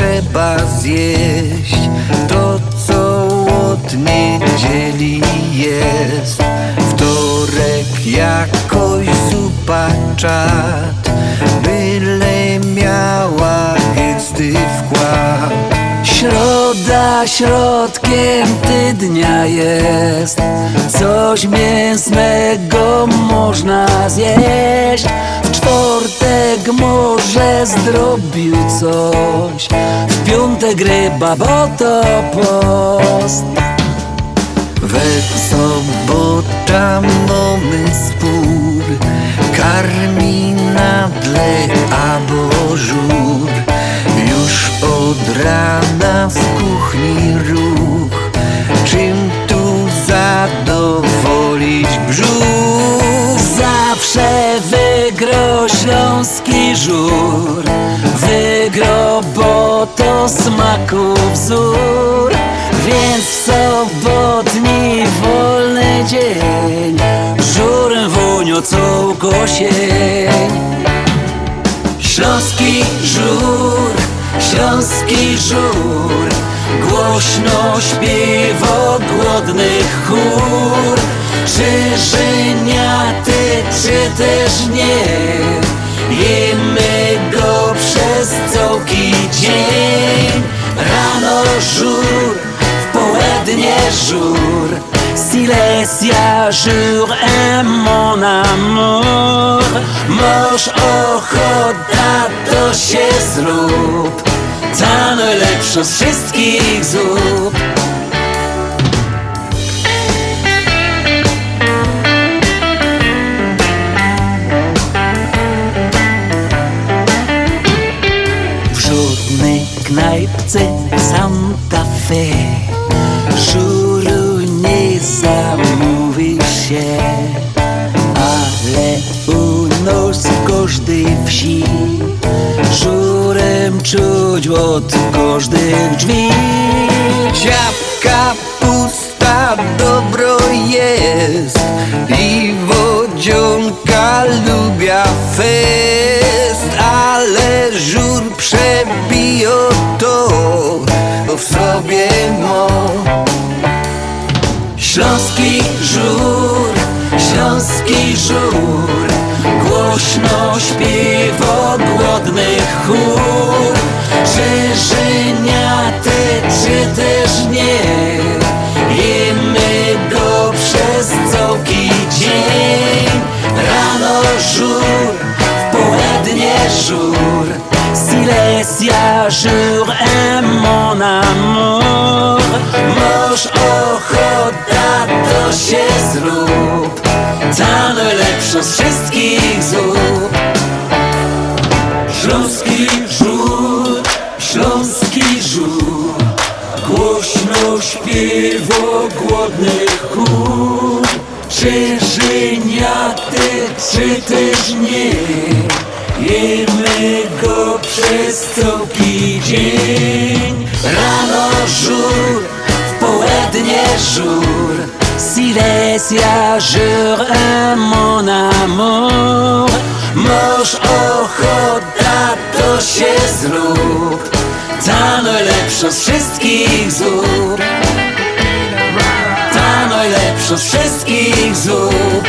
Trzeba zjeść to, co od niedzieli jest. Wtorek jakoś zupa czad, byle miała gęsty wkład. Środa środkiem tydnia jest Coś mięsnego można zjeść W czwartek może zdrobił coś. W piątek ryba, bo to post. We sobota mamy spór Karmi nadle albo żur Już od rana w kuchni ruch. Czym tu zadowolić brzuch? Zawsze śląski żur. Wygro, bo to smaku wzór. Więc w sobotni wolny dzień. Żurem woniocą sień. Śląski żur, śląski żur. Głośno śpiewa głodnych chór Czy żeniaty, czy też nie? Jemy go przez całki dzień. Rano żur, w południe żur. Silesia jour et mon amour Masz ochota, to się zrób. Ta najlepsza z wszystkich zup knajpce Santa Fe. Żuru nie zamówi się Ale u nas każdej wsi. Żurem czuć od każdych drzwi. Ciapka pusta dobro jest I wodzionka lubia Ale żur przebija to w sobie mo. Śląski żur, śląski żur Głośno śpiewa głodnych chór. Czy żeniaty, czy też nie Jemy go przez całki dzień. Rano żur, w południe żur Silesia jour et mon amour. Masz ochota, to się zrób. Ta najlepsza z wszystkich zup. Śląski żur, śląski żur Głośno śpiewa głodnych chór. Czy żeniaty, czy też nie Jemy go przez całki dzień. Rano żur, w południe żur. Silesia jour et mon amour Masz ochota, to się zrób Ta najlepsza z wszystkich zup. Ta najlepsza z wszystkich zup.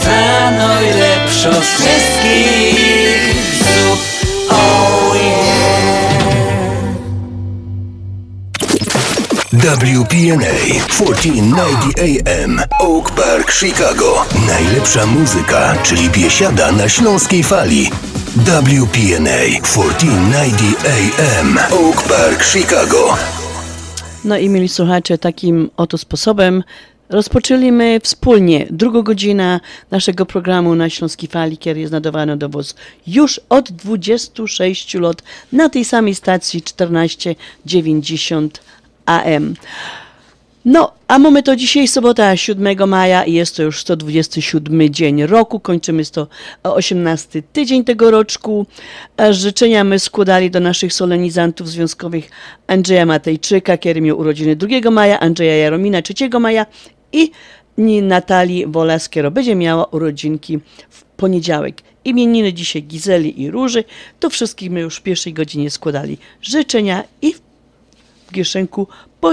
Ta najlepsza z wszystkich zup Oh yeah WPNA 1490 AM Oak Park, Chicago. Najlepsza muzyka, czyli biesiada na śląskiej fali. WPNA 1490 AM Oak Park, Chicago. No i mieli słuchacze, takim oto sposobem rozpoczęliśmy wspólnie drugą godzinę naszego programu na Śląskiej Fali, który jest nadawany do Was już od 26 lat na tej samej stacji 1490 AM. No, a mamy to dzisiaj sobota 7 maja i jest to już 127 dzień roku. Kończymy 118 tydzień tego roczku. A Życzenia my składali do naszych solenizantów związkowych Andrzeja Matejczyka, który miał urodziny 2 maja, Andrzeja Jaromina 3 maja i Natalii Wolas, która będzie miała urodzinki w poniedziałek. Imieniny dzisiaj Gizeli i Róży. To wszystkich my już w pierwszej godzinie składali życzenia i w kieszenku po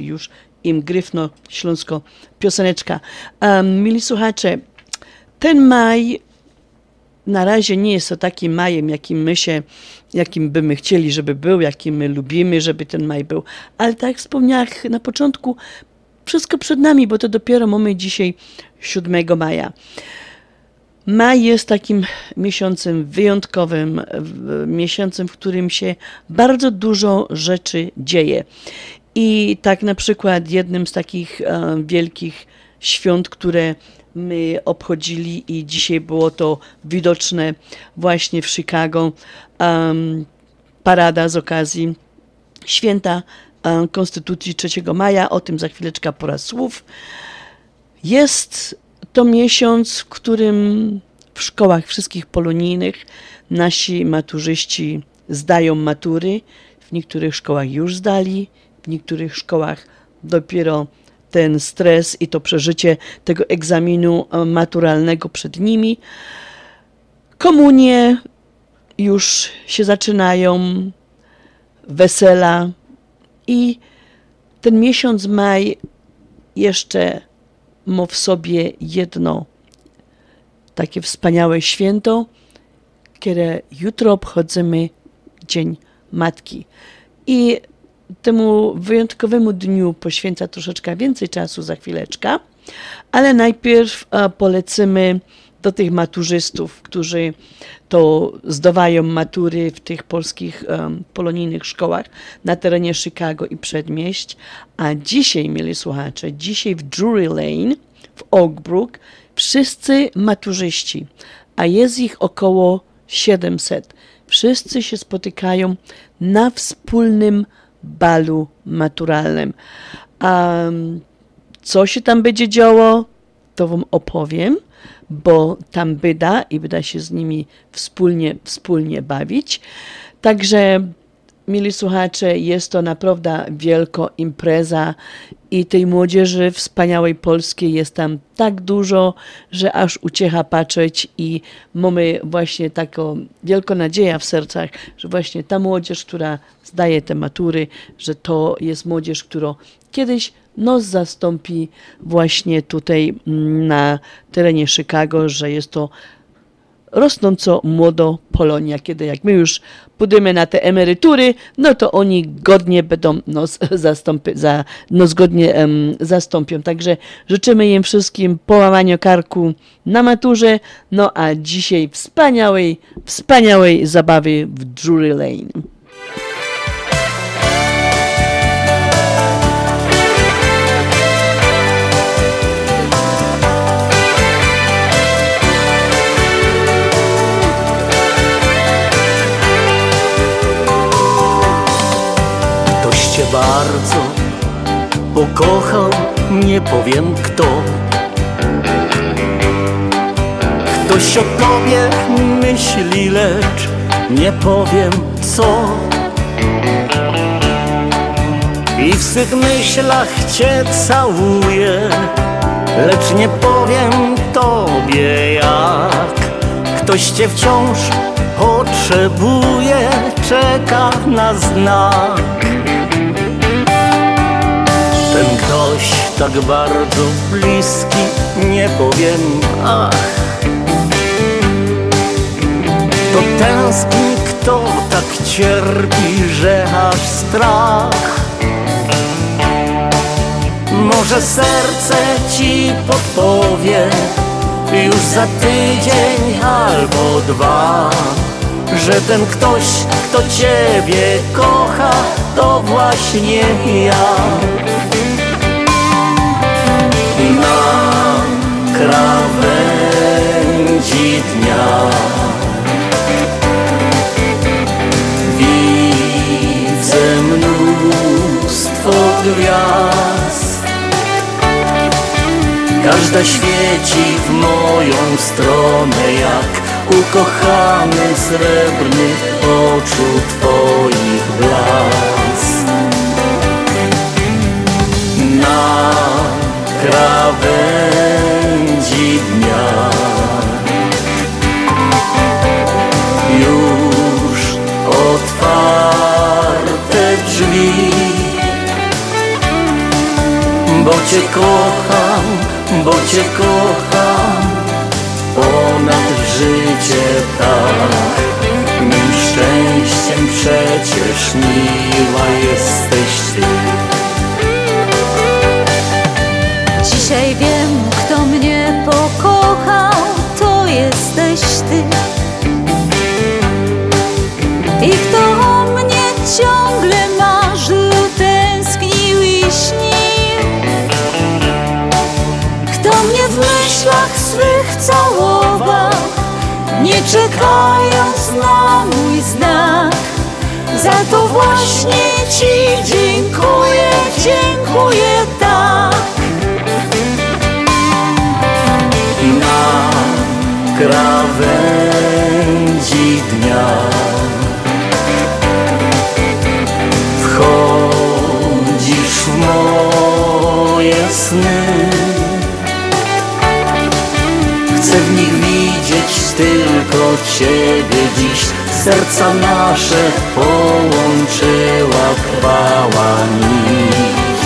już im gryfno śląsko pioseneczka. Um, mili słuchacze, ten maj na razie nie jest to takim majem, jakim my się, jakim by my chcieli, żeby był, jakim my lubimy, żeby ten maj był. Ale tak jak wspomniałam na początku, wszystko przed nami, bo to dopiero mamy dzisiaj 7 maja. Maj jest takim miesiącem wyjątkowym, miesiącem, w którym się bardzo dużo rzeczy dzieje. I tak na przykład jednym z takich e, wielkich świąt, które my obchodzili i dzisiaj było to widoczne właśnie w Chicago, parada z okazji święta Konstytucji 3 maja, o tym za chwileczkę pora słów. Jest to miesiąc, w którym w szkołach wszystkich polonijnych nasi maturzyści zdają matury. W niektórych szkołach już zdali, w niektórych szkołach dopiero ten stres i to przeżycie tego egzaminu e, maturalnego przed nimi. Komunie już się zaczynają, wesela i ten miesiąc maj jeszcze ma w sobie jedno takie wspaniałe święto, które jutro obchodzimy Dzień Matki. I temu wyjątkowemu dniu poświęca troszeczkę więcej czasu za chwileczkę, ale najpierw e, polecimy do tych maturzystów, którzy to zdawają matury w tych polskich um, polonijnych szkołach na terenie Chicago i przedmieść. A dzisiaj, mieli słuchacze, dzisiaj w Drury Lane w Oak Brook wszyscy maturzyści, a jest ich około 700, wszyscy się spotykają na wspólnym balu maturalnym. A co się tam będzie działo, to Wam opowiem, bo tam byda i wyda się z nimi wspólnie, wspólnie bawić. Także, mili słuchacze, jest to naprawdę wielka impreza i tej młodzieży wspaniałej polskiej jest tam tak dużo, że aż uciecha patrzeć i mamy właśnie taką wielką nadzieję w sercach, że właśnie ta młodzież, która zdaje te matury, że to jest młodzież, która kiedyś nos zastąpi właśnie tutaj mm, na terenie Chicago, że jest to rosnąco młodo Polonia, kiedy jak my już pójdziemy na te emerytury, no to oni godnie będą nos, zastąpy, za, nos um, zastąpią. Także życzymy im wszystkim połamania karku na maturze, no a dzisiaj wspaniałej, wspaniałej zabawy w Drury Lane. Bardzo pokochał, nie powiem kto. Ktoś o tobie myśli, lecz nie powiem co. I w swych myślach cię całuję, lecz nie powiem tobie jak. Ktoś cię wciąż potrzebuje, czeka na znak. Ktoś tak bardzo bliski, nie powiem. Ach. To tęskni kto tak cierpi, że aż strach. Może serce ci podpowie już za tydzień albo dwa że ten ktoś, kto Ciebie kocha, to właśnie ja. Krawędzi dnia widzę mnóstwo gwiazd. Każda świeci w moją stronę jak ukochany srebrny oczu Twoich blask. Na krawędzi dnia. Już otwarte drzwi, bo Cię kocham, bo Cię kocham ponad życie tak. Mym szczęściem przecież miła jesteś Ty czekając na mój znak. Za to właśnie Ci dziękuję, dziękuję tak. Na krawędzi dnia Wchodzisz w moje sny Chcę w nich widzieć tylko Ciebie dziś. Serca nasze połączyła chwała nić.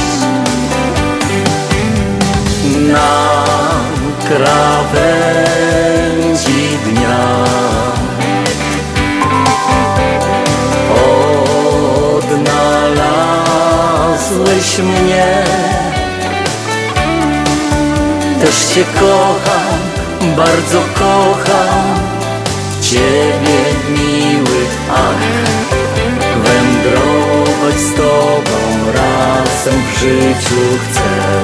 Na krawędzi dnia Odnalazłeś mnie. Też Cię kocham, bardzo kocham Ciebie miły, ach Wędrować z Tobą razem w życiu chcę.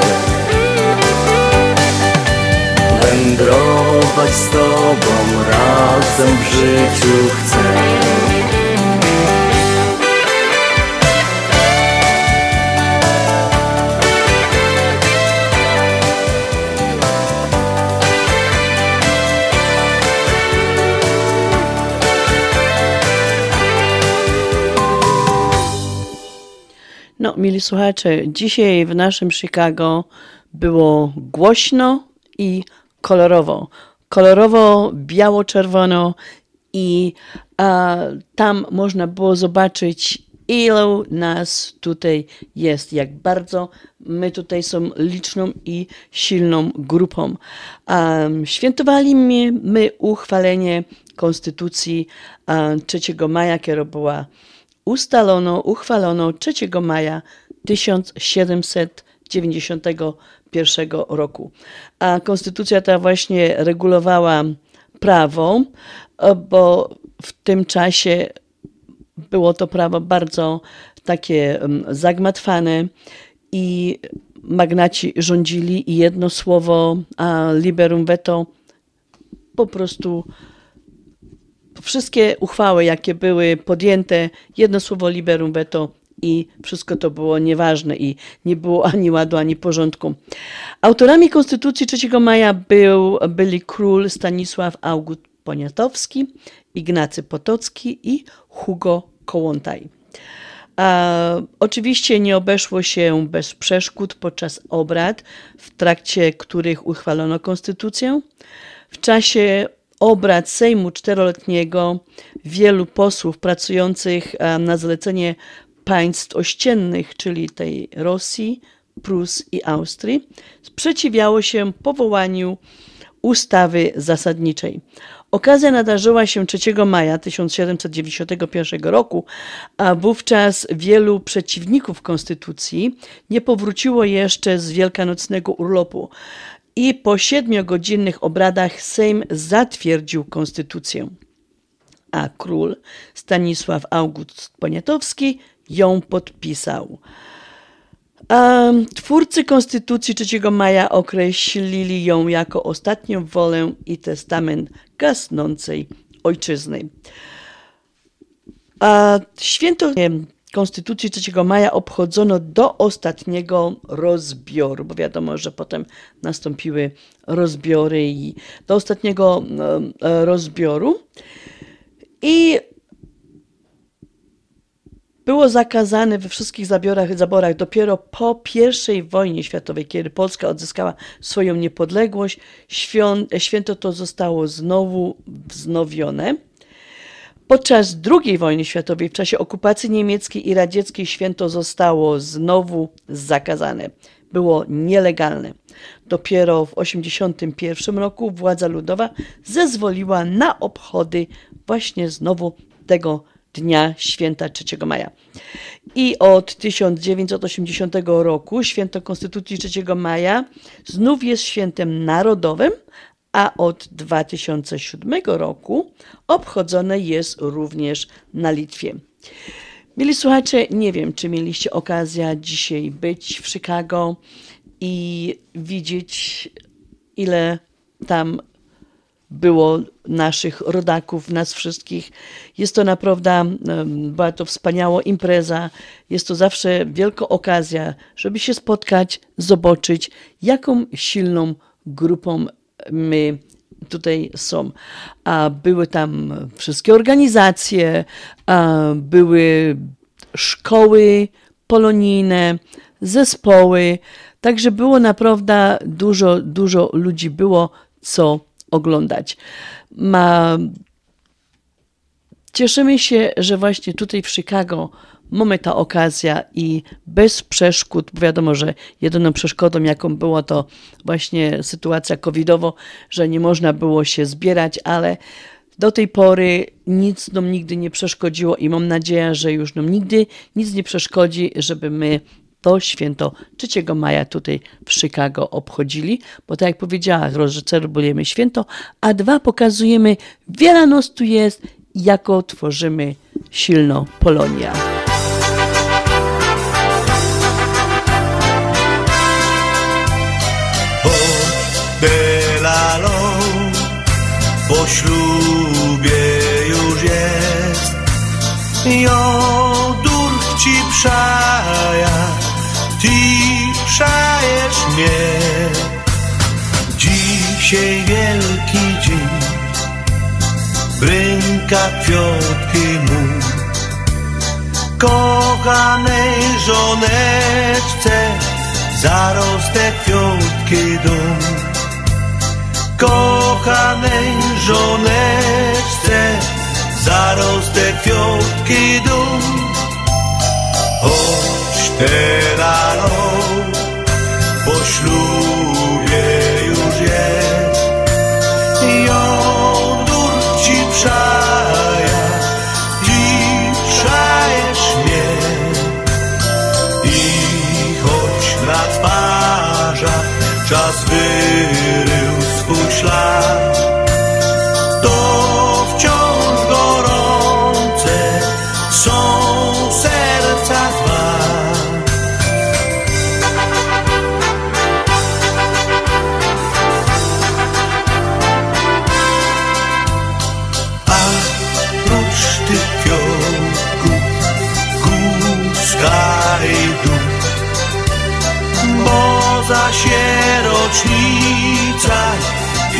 Wędrować z Tobą razem w życiu chcę mili słuchacze, dzisiaj w naszym Chicago było głośno i kolorowo. Kolorowo, biało-czerwono i a, tam można było zobaczyć, ilu nas tutaj jest, jak bardzo my tutaj są liczną i silną grupą. Um, świętowali my, my uchwalenie Konstytucji um, 3 maja, która była ustalono, uchwalono 3 maja 1791 roku. A konstytucja ta właśnie regulowała prawo, bo w tym czasie było to prawo bardzo takie zagmatwane i magnaci rządzili i jedno słowo a liberum veto po prostu wszystkie uchwały, jakie były podjęte, jedno słowo liberum veto i wszystko to było nieważne i nie było ani ładu, ani porządku. Autorami Konstytucji 3 maja był, byli król Stanisław August Poniatowski, Ignacy Potocki i Hugo Kołłątaj. A, oczywiście nie obeszło się bez przeszkód podczas obrad, w trakcie których uchwalono konstytucję. W czasie obrad Sejmu Czteroletniego wielu posłów pracujących na zlecenie państw ościennych, czyli tej Rosji, Prus i Austrii, sprzeciwiało się powołaniu ustawy zasadniczej. Okazja nadarzyła się 3 maja 1791 roku, a wówczas wielu przeciwników konstytucji nie powróciło jeszcze z wielkanocnego urlopu i po siedmiogodzinnych obradach Sejm zatwierdził konstytucję, a król Stanisław August Poniatowski ją podpisał. Twórcy Konstytucji 3 maja określili ją jako ostatnią wolę i testament gasnącej ojczyzny. A święto Konstytucji 3 maja obchodzono do ostatniego rozbioru, bo wiadomo, że potem nastąpiły rozbiory i do ostatniego rozbioru. I było zakazane we wszystkich zabiorach, zaborach dopiero po I wojnie światowej, kiedy Polska odzyskała swoją niepodległość. Święto to zostało znowu wznowione. Podczas II wojny światowej, w czasie okupacji niemieckiej i radzieckiej, święto zostało znowu zakazane. Było nielegalne. Dopiero w 1981 roku władza ludowa zezwoliła na obchody właśnie znowu tego dnia święta 3 maja. I od 1980 roku święto Konstytucji 3 maja znów jest świętem narodowym, a od 2007 roku obchodzone jest również na Litwie. Mili słuchacze, nie wiem, czy mieliście okazję dzisiaj być w Chicago i widzieć ile tam było naszych rodaków, nas wszystkich. Jest to naprawdę, była to wspaniała impreza. Jest to zawsze wielka okazja, żeby się spotkać, zobaczyć, jaką silną grupą my tutaj są. Były tam wszystkie organizacje, były szkoły polonijne, zespoły. Także było naprawdę dużo, dużo ludzi było, co oglądać. Ma... Cieszymy się, że właśnie tutaj w Chicago mamy ta okazja i bez przeszkód, bo wiadomo, że jedyną przeszkodą, jaką było to właśnie sytuacja covidowa, że nie można było się zbierać, ale do tej pory nic nam nigdy nie przeszkodziło i mam nadzieję, że już nam nigdy nic nie przeszkodzi, żeby my to święto 3 maja tutaj w Chicago obchodzili, bo tak jak powiedziała, celebrujemy święto, a dwa pokazujemy, wiele nas tu jest, jako tworzymy silną Polonię. Po ślubie już jest. Jodur ci przaja, ty przajesz mnie. Dzisiaj wielki dzień, brynka kwiatki mu Kochanej żoneczce, zarostek kwiatki dom kochanej żoneczce zarostek kwiatki dum. Choć teraz po ślubie już jest, jądur ci przaja, ci przajesz mnie. I choć na twarzach czas wyrył swój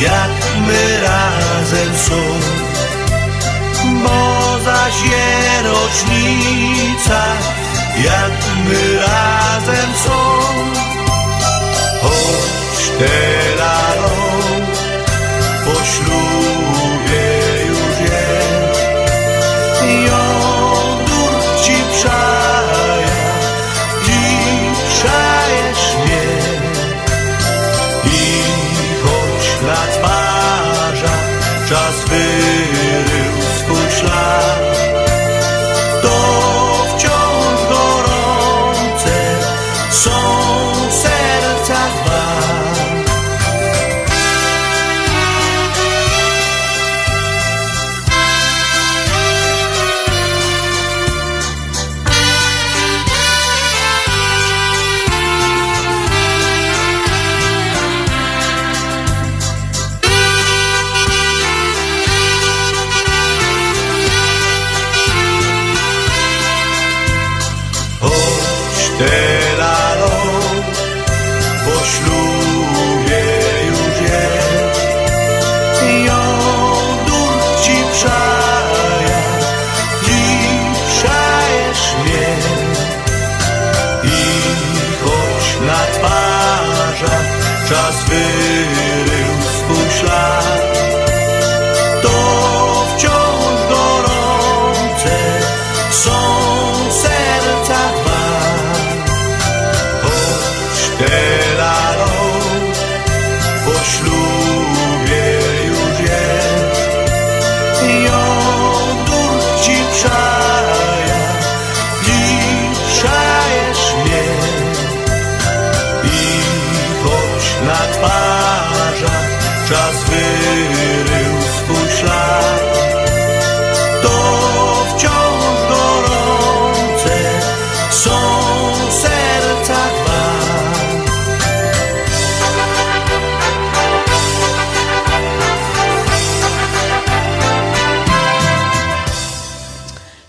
jak my razem są. Bo za sierocnica, jak my razem są. Choć teraz po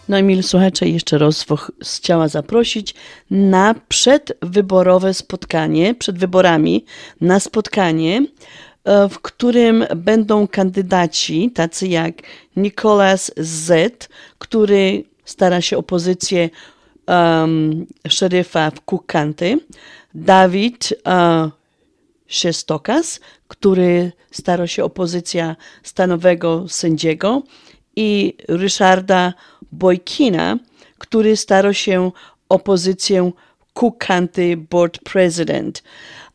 No i słuchacze, jeszcze raz chciała zaprosić na przedwyborowe spotkanie, przed wyborami, na spotkanie, e, w którym będą kandydaci, tacy jak Nicolas Z., który stara się o pozycję um, szeryfa w Cook County, Dawid e, Szestokas, który starał się o pozycję stanowego sędziego i Ryszarda Bojkina, który starał się o pozycję Cook County Board President.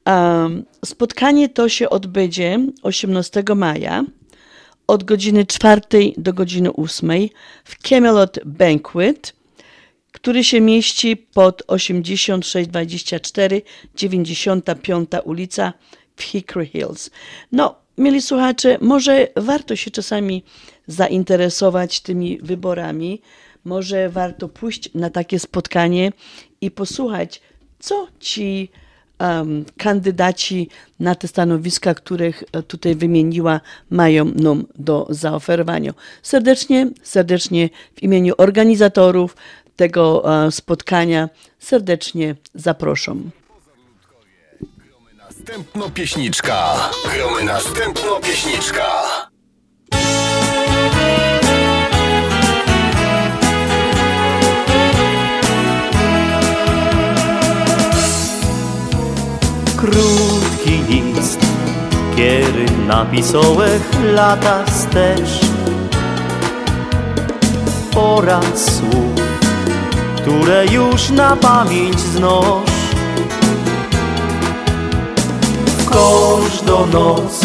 Um, spotkanie to się odbędzie 18 maja od godziny 4 do godziny 8 w Camelot Banquet, który się mieści pod 8624 95 ulica w Hickory Hills. No, mieli słuchacze, może warto się czasami zainteresować tymi wyborami, może warto pójść na takie spotkanie i posłuchać, co ci um, kandydaci na te stanowiska, których e, tutaj wymieniła, mają nam do zaoferowania. Serdecznie, serdecznie w imieniu organizatorów tego e, spotkania serdecznie zapraszam. Następno pieśniczka. Gromy następno pieśniczka. Krótki list, kiedy napisałech lata wstecz. Pora słów, które już na pamięć znosz. W każdą noc,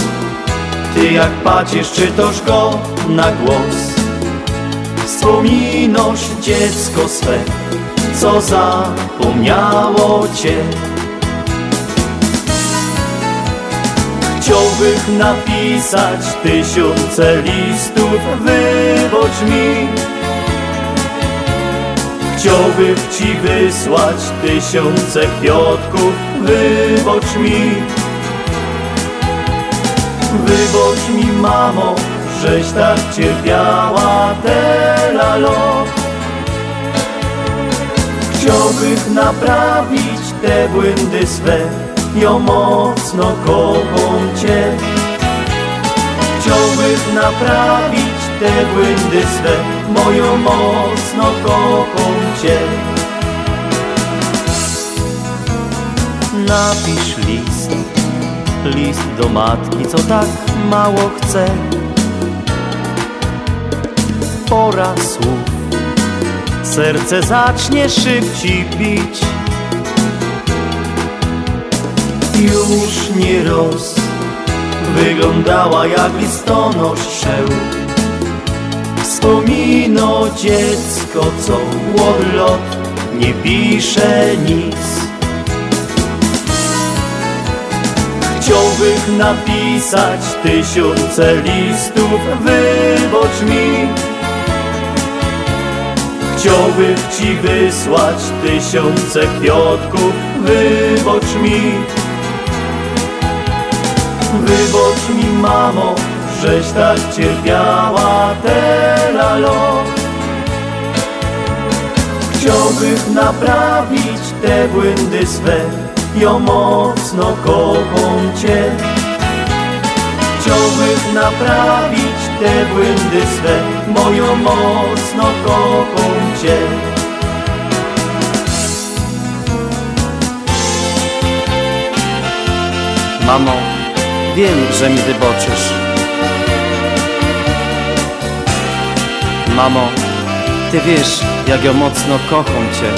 ty jak patrzysz, czytasz go na głos? Wspominasz dziecko swe, co zapomniało cię Chciałbych napisać tysiące listów, wybacz mi. Chciałbym ci wysłać tysiące kwiatków, wybacz mi. Wybacz mi mamo, żeś tak cierpiała tyle lat Chciałbych naprawić te błędy swe ja mocno kocham Cię. Chciałbym naprawić te błędy swe Moją mocno kocham Cię. Napisz list List do matki, co tak mało chce. Pora słów. Serce zacznie szybciej bić już nie roz. Wyglądała jak listonosz szeł. Wspomino dziecko, co od lat nie pisze nic. Chciałbym napisać tysiące listów, wybacz mi. Chciałbym ci wysłać tysiące kwiatków, wybacz mi Wybacz mi mamo, żeś tak cierpiała lat Chciałbym naprawić te błędy swe Ja mocno kocham Cię. Chciałbym naprawić te błędy swe Moją mocno kocham Cię. Mamo, wiem, że mi wyboczysz. Mamo, ty wiesz, jak ja mocno kocham cię.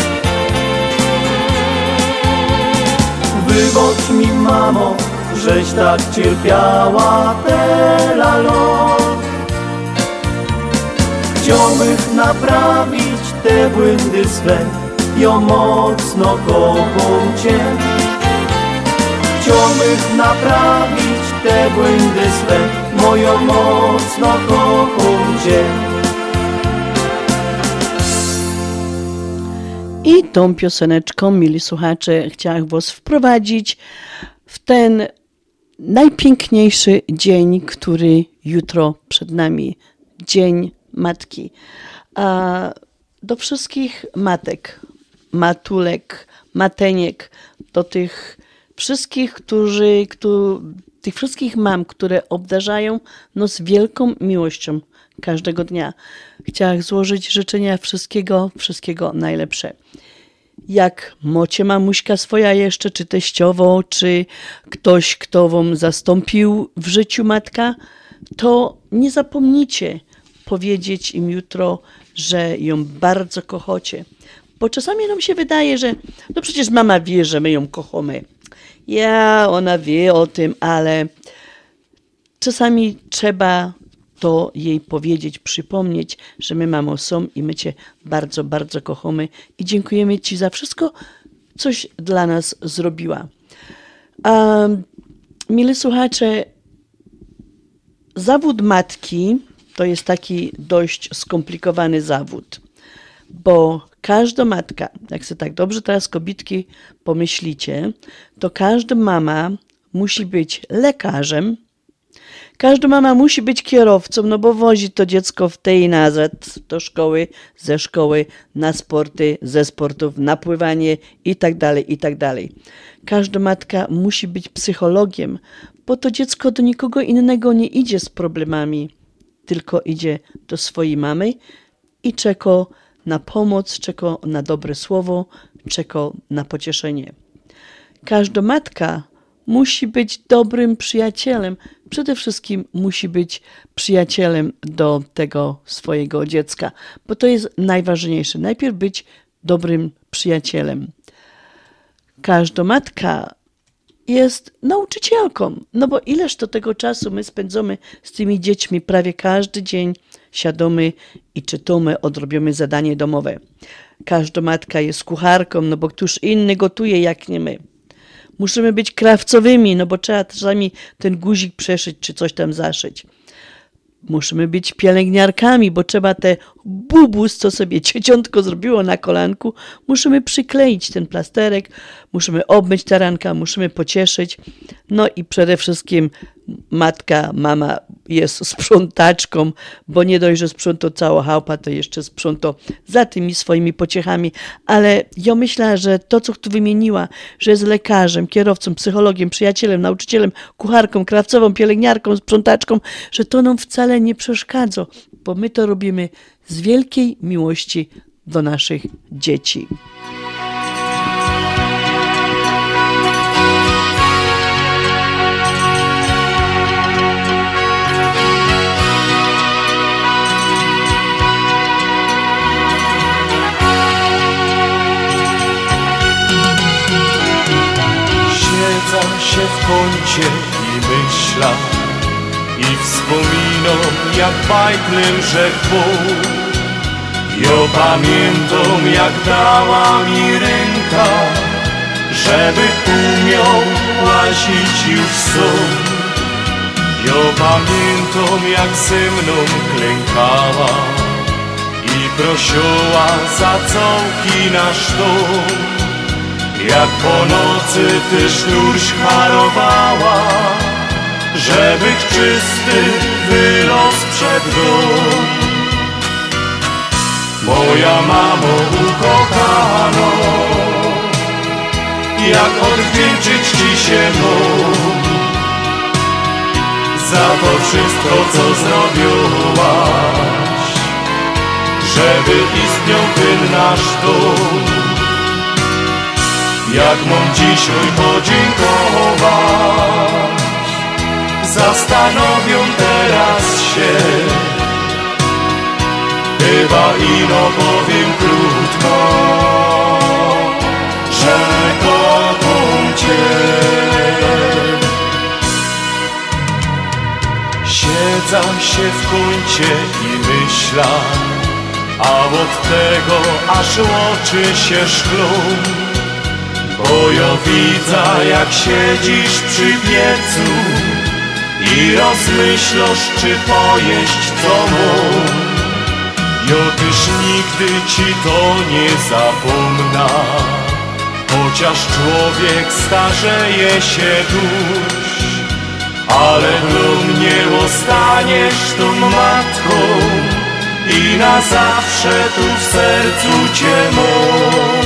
Wybacz mi mamo, żeś tak cierpiała tyle lat Chciałbym naprawić te błędy swe Ja mocno kocham Cię Chciałbym naprawić te błędy swe Moją mocno kocham Cię I tą pioseneczką, mili słuchacze, chciałam Was wprowadzić w ten najpiękniejszy dzień, który jutro przed nami. Dzień Matki. A do wszystkich matek, matulek, mateniek, do tych wszystkich, którzy, którzy tych wszystkich mam, które obdarzają nas wielką miłością każdego dnia. Chciałam złożyć życzenia wszystkiego, wszystkiego najlepsze. Jak mocie mamuśka swoja jeszcze, czy teściowo, czy ktoś, kto wam zastąpił w życiu matka, to nie zapomnijcie powiedzieć im jutro, że ją bardzo kochacie. Bo czasami nam się wydaje, że no przecież mama wie, że my ją kochamy. Ja, ona wie o tym, ale czasami trzeba to jej powiedzieć, przypomnieć, że my mamo są i my Cię bardzo, bardzo kochamy i dziękujemy Ci za wszystko, coś dla nas zrobiła. A, mili słuchacze, zawód matki to jest taki dość skomplikowany zawód, bo każda matka, jak sobie tak dobrze teraz kobitki pomyślicie, to każda mama musi być lekarzem, Każda mama musi być kierowcą, no bo wozi to dziecko w tej i nazad do szkoły, ze szkoły, na sporty, ze sportów, na pływanie i tak dalej, i tak dalej. Każda matka musi być psychologiem, bo to dziecko do nikogo innego nie idzie z problemami, tylko idzie do swojej mamy i czeka na pomoc, czeka na dobre słowo, czeka na pocieszenie. Każda matka musi być dobrym przyjacielem. Przede wszystkim musi być przyjacielem do tego swojego dziecka, bo to jest najważniejsze. Najpierw być dobrym przyjacielem. Każda matka jest nauczycielką, no bo ileż to tego czasu my spędzamy z tymi dziećmi, prawie każdy dzień siadamy i czytamy, odrobimy zadanie domowe. Każda matka jest kucharką, no bo któż inny gotuje jak nie my. Musimy być krawcowymi, no bo trzeba czasami ten guzik przeszyć czy coś tam zaszyć. Musimy być pielęgniarkami, bo trzeba te bubus, co sobie cieciątko zrobiło na kolanku, musimy przykleić ten plasterek, musimy obmyć taranka, musimy pocieszyć. No i przede wszystkim matka, mama jest sprzątaczką, bo nie dość, że sprząta cała chałupa, to jeszcze sprząta za tymi swoimi pociechami. Ale ja myślę, że to, co tu wymieniła, że jest lekarzem, kierowcą, psychologiem, przyjacielem, nauczycielem, kucharką, krawcową, pielęgniarką, sprzątaczką, że to nam wcale nie przeszkadza, bo my to robimy z wielkiej miłości do naszych dzieci. Się w kącie i myślę i wspominam jak bajtlem rzekł Bóg. Ja pamiętam jak dała mi ręka, żeby umiał łazić już są. Ja pamiętam jak ze mną klękała i prosiła za całki nasz dom. Jak po nocy ty sznurś harowała, żeby czysty wylos przed dom. Moja mamo ukochano, jak odwdzięczyć ci się mógł za to wszystko, co zrobiłaś, żeby istniał ten nasz dom. Jak mam dzisiaj podziękować, zastanowią teraz się. Chyba ino powiem krótko, że kocham Cię. Siedzam się w kącie i myślę, a od tego aż oczy się szklą. Bo ja widzę jak siedzisz przy piecu I rozmyślasz czy pojeść co Ja też nigdy ci to nie zapomnę Chociaż człowiek starzeje się dusz Ale do mnie ostaniesz tą matką i na zawsze tu w sercu Cię mam.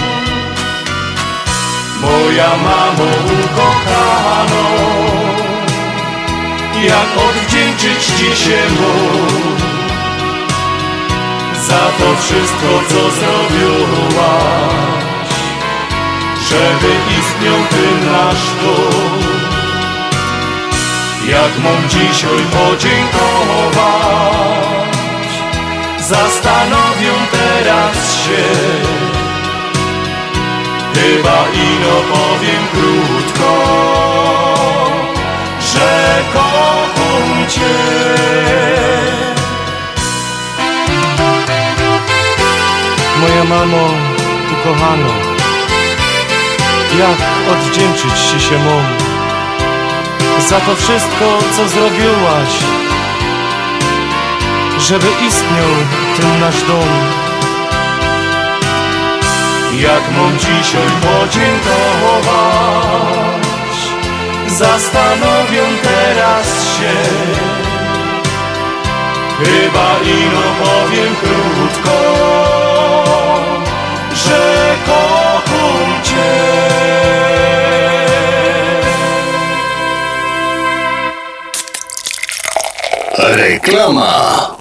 Moja mamo ukochano, jak odwdzięczyć Ci się mógł za to wszystko, co zrobiłaś, żeby istniał ten nasz dom. Jak mam dzisiaj podziękować, zastanowię teraz się. Chyba ino powiem krótko, że kocham Cię. Moja mamo ukochano, jak odwdzięczyć Ci się mam za to wszystko, co zrobiłaś, żeby istniał ten nasz dom. Jak mam dzisiaj podziękować, zastanowię teraz się. Chyba ino powiem krótko, że kocham Cię. Reklama.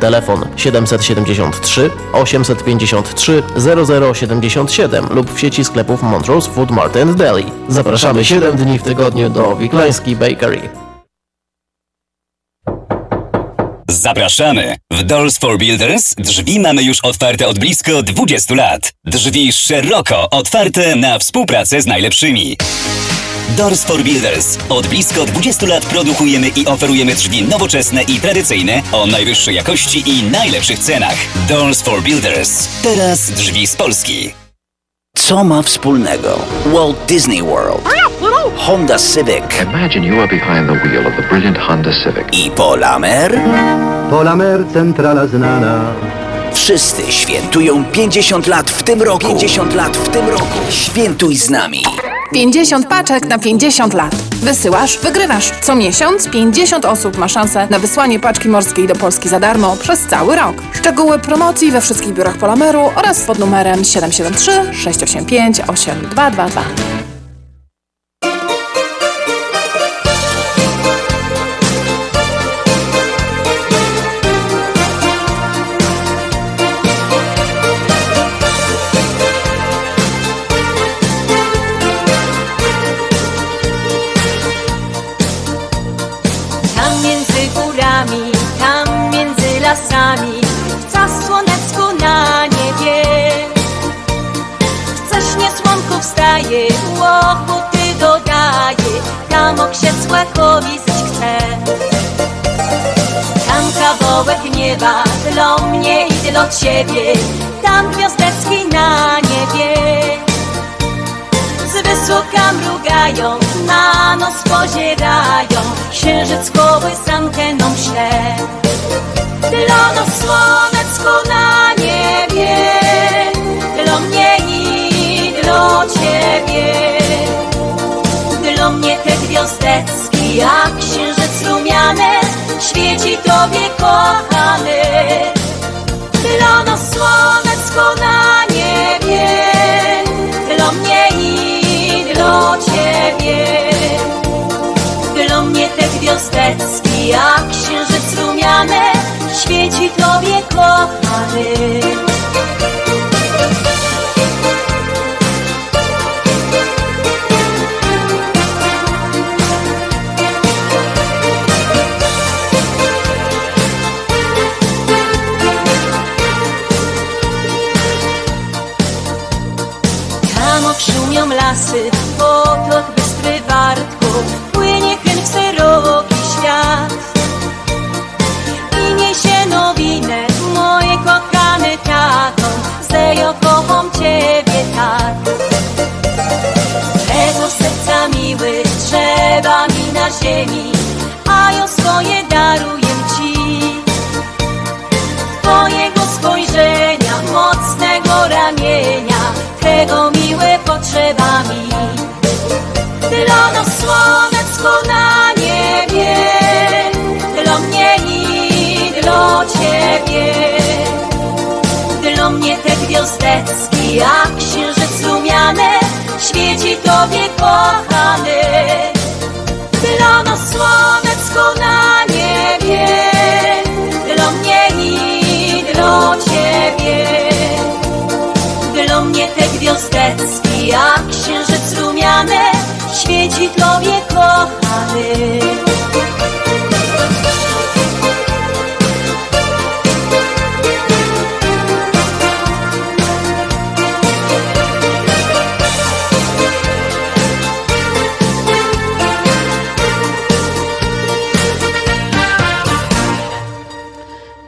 Telefon 773 853 0077 lub w sieci sklepów Montrose Food Mart and Deli. Zapraszamy 7 dni w tygodniu do Wiklański Bakery. Zapraszamy! W Doors for Builders drzwi mamy już otwarte od blisko 20 lat. Drzwi szeroko otwarte na współpracę z najlepszymi. Doors for Builders. Od blisko 20 lat produkujemy i oferujemy drzwi nowoczesne i tradycyjne o najwyższej jakości i najlepszych cenach. Doors for Builders. Teraz drzwi z Polski. Co ma wspólnego Walt Disney World, Honda Civic Imagine you are behind the wheel of the brilliant Honda Civic. i Polamer? Polamer centrala znana. Wszyscy świętują 50 lat w tym roku. 50 lat w tym roku. Świętuj z nami. 50 paczek na 50 lat. Wysyłasz, wygrywasz. Co miesiąc 50 osób ma szansę na wysłanie paczki morskiej do Polski za darmo przez cały rok. Szczegóły promocji we wszystkich biurach Polameru oraz pod numerem 773 685 8222. zć chce Tam kawałek nieba dla mnie i dla ciebie Tam gwiazdeczki na niebie z wysoka mrugają, na nos pozierają, księżyc kołysankę nam śle. Dla nas słonecko na niebie, dla mnie i dla ciebie. Te gwiazdeczki jak księżyc rumiany, świeci tobie kochany. Dla nas słonecko na niebie, dla mnie i dla ciebie. Dla mnie te gwiazdeczki jak księżyc rumiany, świeci tobie kochany. acid. Słonecko na niebie, dla mnie i dla ciebie. Dla mnie te gwiazdeczki jak księżyc rumiany, świeci tobie kochany. Nas słonecko na niebie, dla mnie i dla ciebie. Dla mnie te gwiazdeczki jak księżyc rumiany, świeci tobie kochany.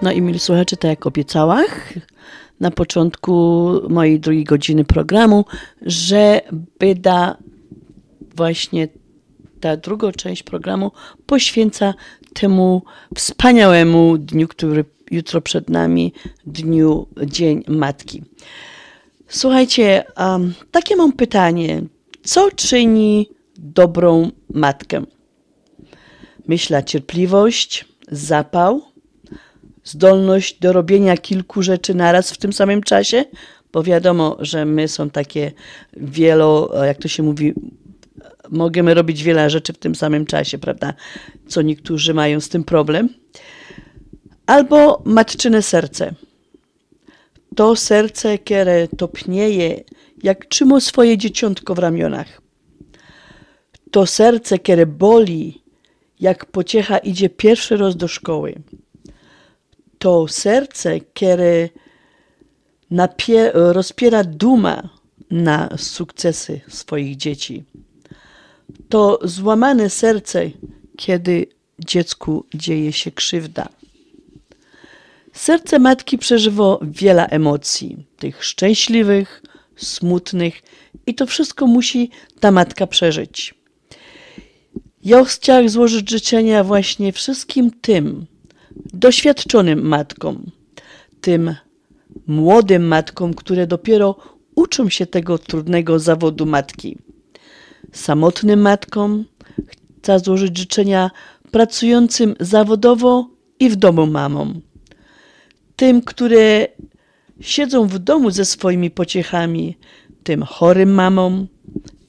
No i mili słuchacze, tak jak obiecałach na początku mojej drugiej godziny programu, że byda właśnie ta druga część programu poświęca temu wspaniałemu dniu, który jutro przed nami, dniu Dzień Matki. Słuchajcie, um, takie mam pytanie. Co czyni dobrą matkę? Myślę, cierpliwość, zapał, zdolność do robienia kilku rzeczy naraz w tym samym czasie, bo wiadomo, że my są takie wielo, jak to się mówi, możemy robić wiele rzeczy w tym samym czasie, prawda? Co niektórzy mają z tym problem. Albo matczyne serce. To serce, które topnieje, jak trzyma swoje dzieciątko w ramionach. To serce, które boli, jak pociecha idzie pierwszy raz do szkoły to serce, które rozpiera duma na sukcesy swoich dzieci. To złamane serce, kiedy dziecku dzieje się krzywda. Serce matki przeżywa wiele emocji, tych szczęśliwych, smutnych, i to wszystko musi ta matka przeżyć. Ja chciałam złożyć życzenia właśnie wszystkim tym, doświadczonym matkom, tym młodym matkom, które dopiero uczą się tego trudnego zawodu matki. Samotnym matkom chcę złożyć życzenia pracującym zawodowo i w domu mamom. Tym, które siedzą w domu ze swoimi pociechami, tym chorym mamom,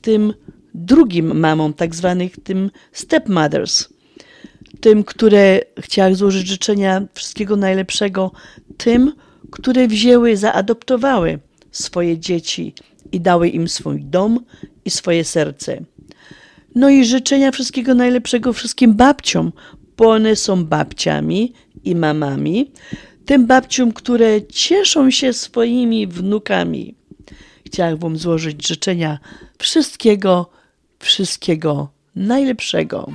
tym drugim mamom, tak zwanych tym stepmothers tym, które chciałam złożyć życzenia wszystkiego najlepszego, tym, które wzięły, zaadoptowały swoje dzieci i dały im swój dom i swoje serce. No i życzenia wszystkiego najlepszego wszystkim babciom, bo one są babciami i mamami, tym babciom, które cieszą się swoimi wnukami. Chciałam Wam złożyć życzenia wszystkiego, wszystkiego najlepszego.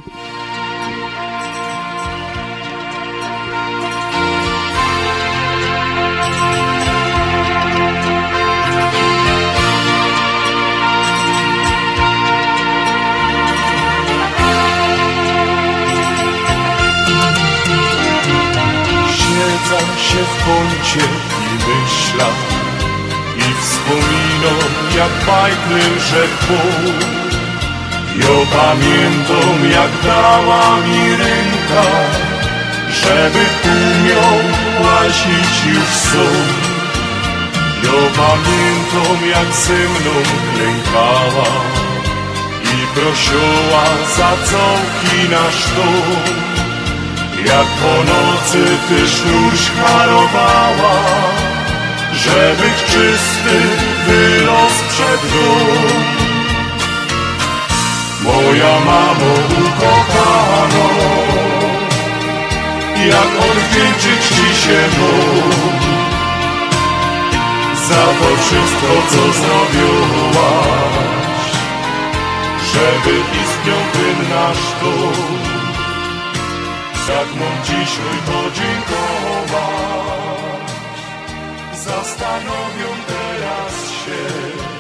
Się w kącie i myślę I wspominam jak bajny rzekł Ja pamiętam jak dała mi ręka Żeby umiał łazić już są. Ja pamiętam jak ze mną klękała I prosiła za całki nasz dom jak po nocy ty sznur szkarowała, żeby czysty wylos przed dół. Moja mamo ukochano, jak odwdzięczyć ci się mógł za to wszystko, co zrobiłaś, żeby istniał ten nasz dom. Jak mam dzisiaj podziękować? Zastanowią teraz się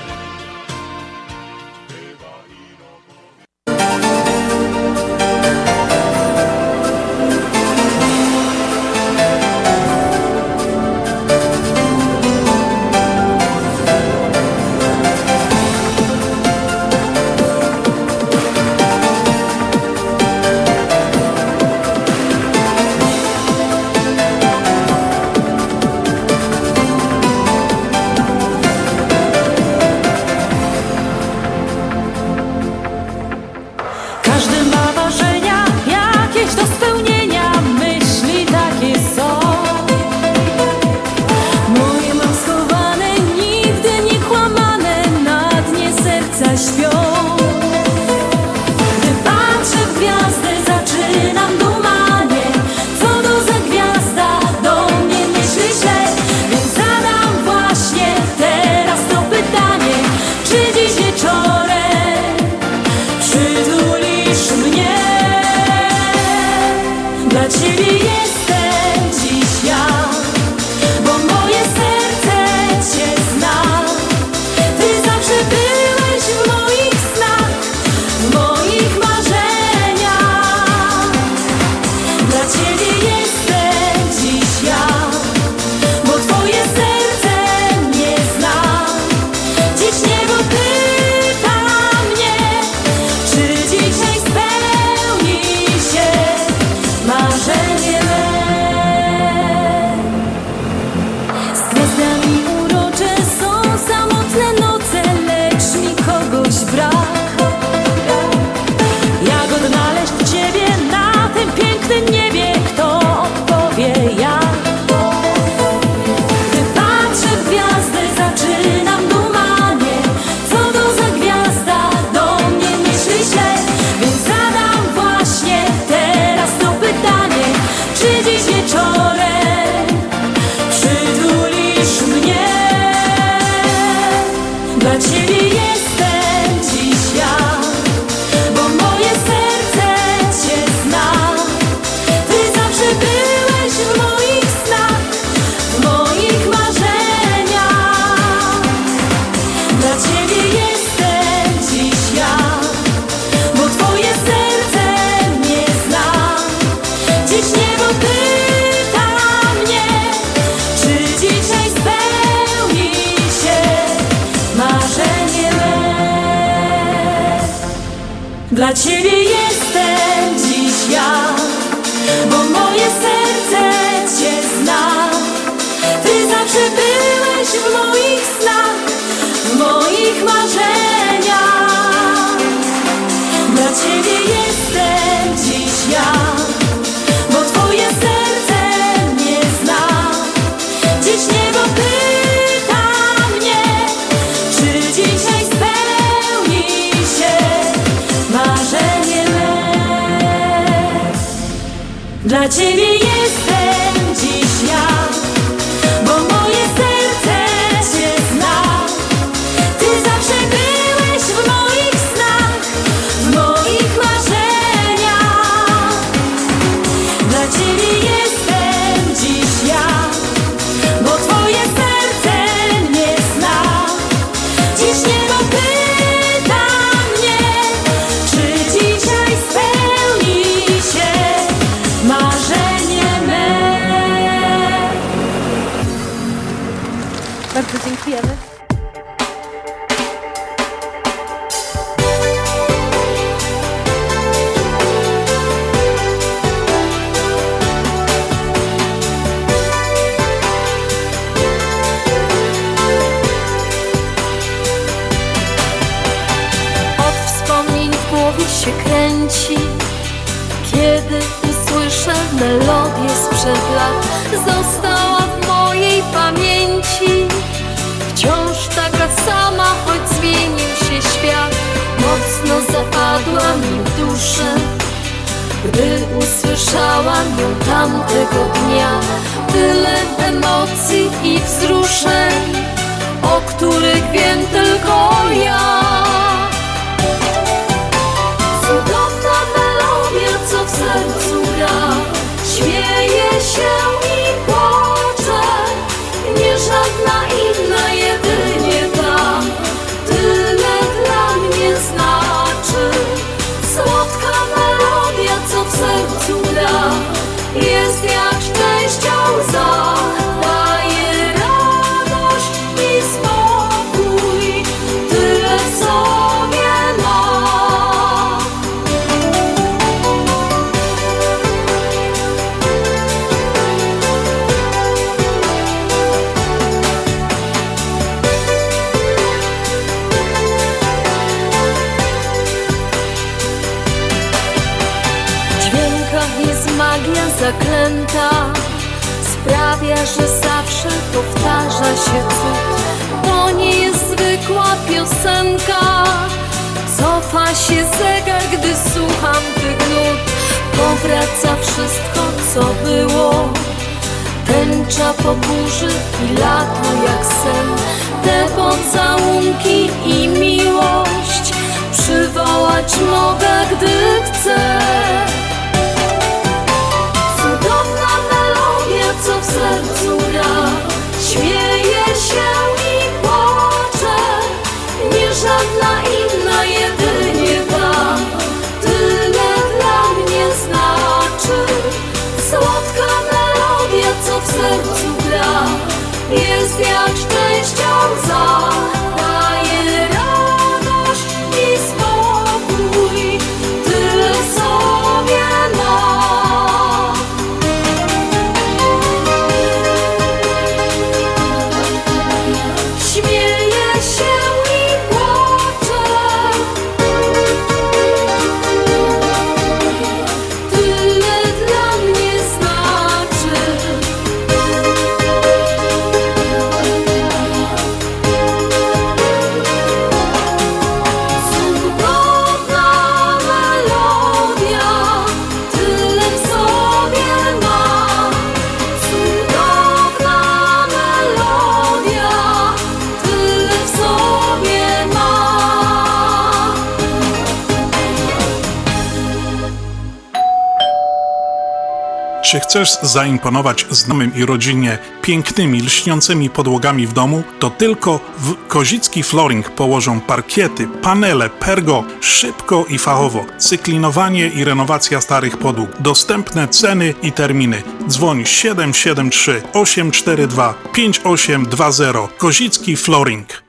Jeśli chcesz zaimponować znajomym i rodzinie pięknymi, lśniącymi podłogami w domu, to tylko w Kozicki Flooring położą parkiety, panele, pergo, szybko i fachowo, cyklinowanie i renowacja starych podłóg, dostępne ceny i terminy. Dzwoń 773 842 5820 Kozicki Flooring.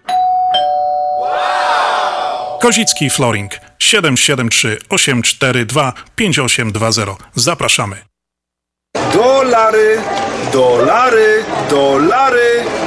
Kozicki Flooring 773 842 5820. Zapraszamy. Dolary, dolary, dolary,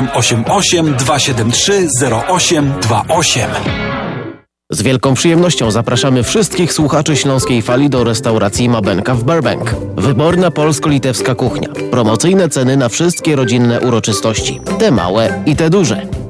888 273 0828. Z wielką przyjemnością zapraszamy wszystkich słuchaczy Śląskiej Fali do restauracji Mabenka w Burbank. Wyborna polsko-litewska kuchnia. Promocyjne ceny na wszystkie rodzinne uroczystości. Te małe i te duże.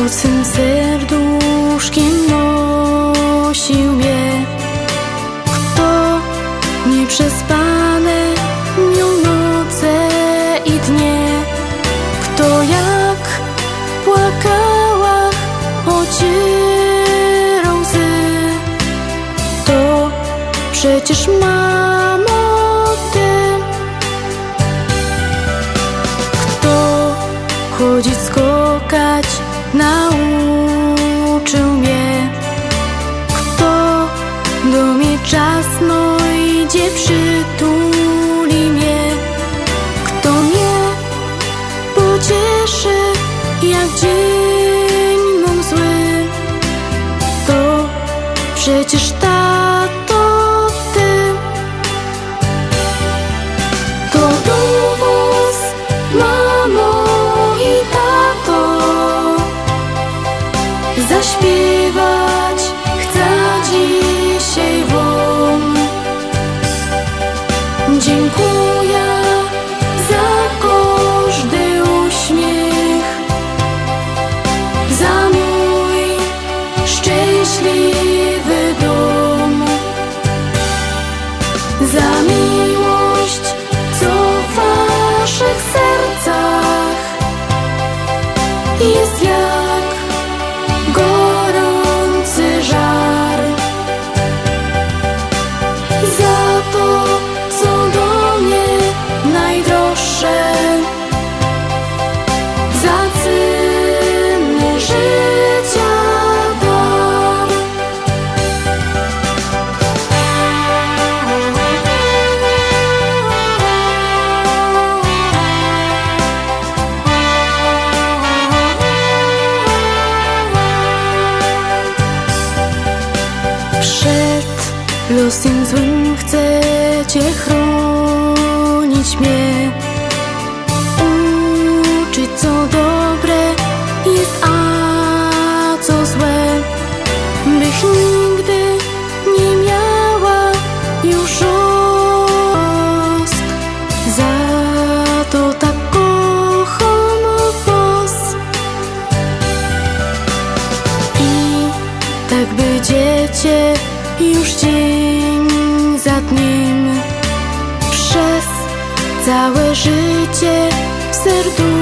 Kur të Zaśpiewać. Chcę dzisiaj życie w serduszku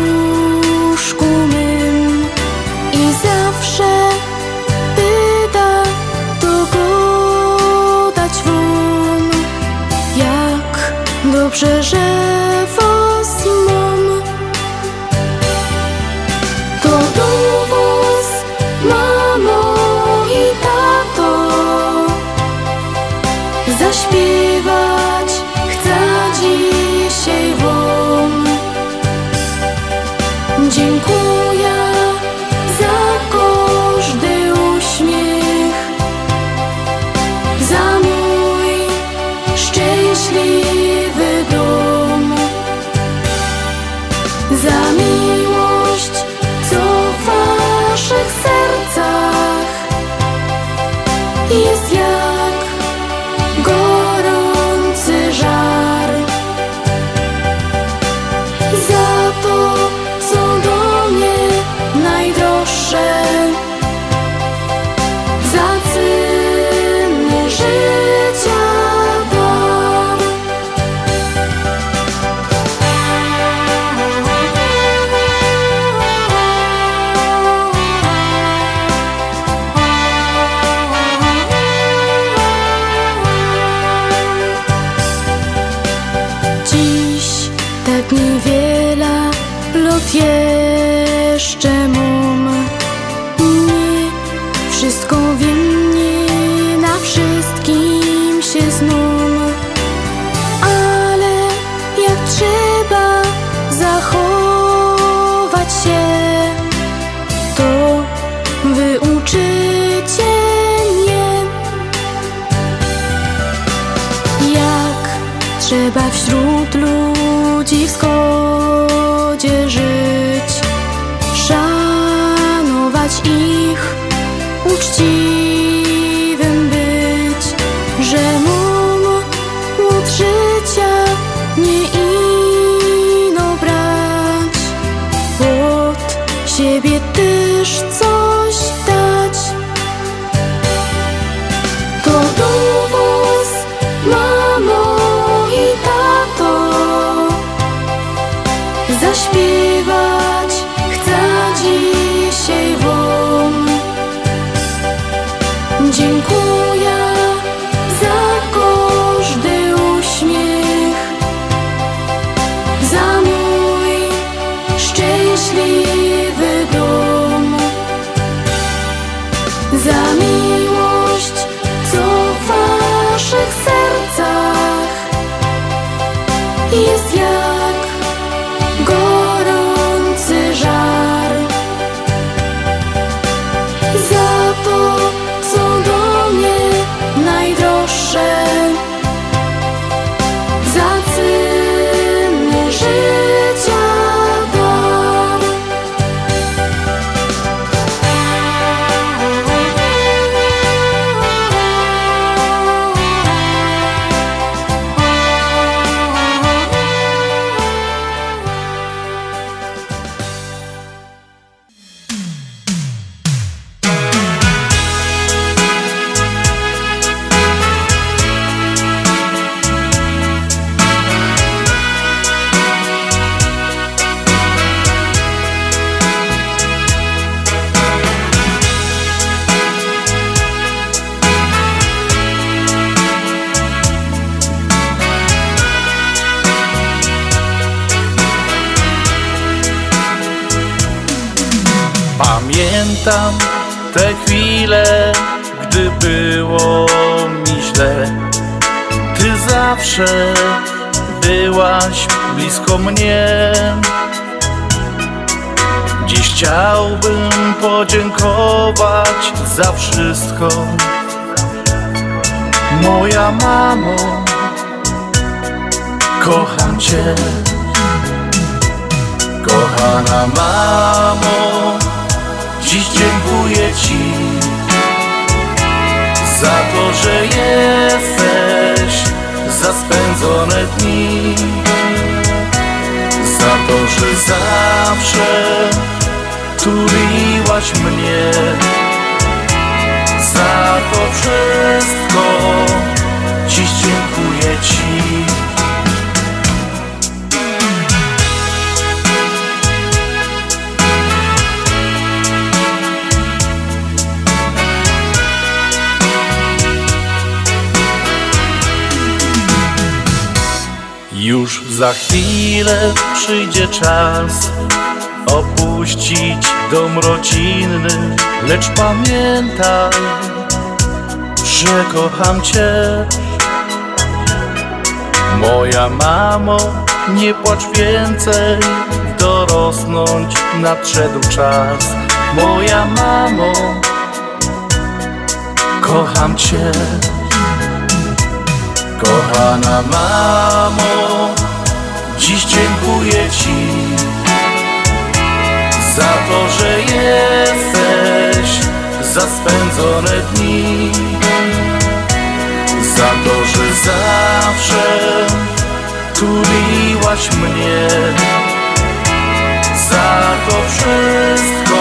pamiętaj, że kocham Cię. Moja mamo, nie płacz więcej, dorosnąć nadszedł czas. Moja mamo, kocham Cię. Kochana mamo, dziś dziękuję Ci za to, że jesteś, za spędzone dni, za to, że zawsze tuliłaś mnie, za to wszystko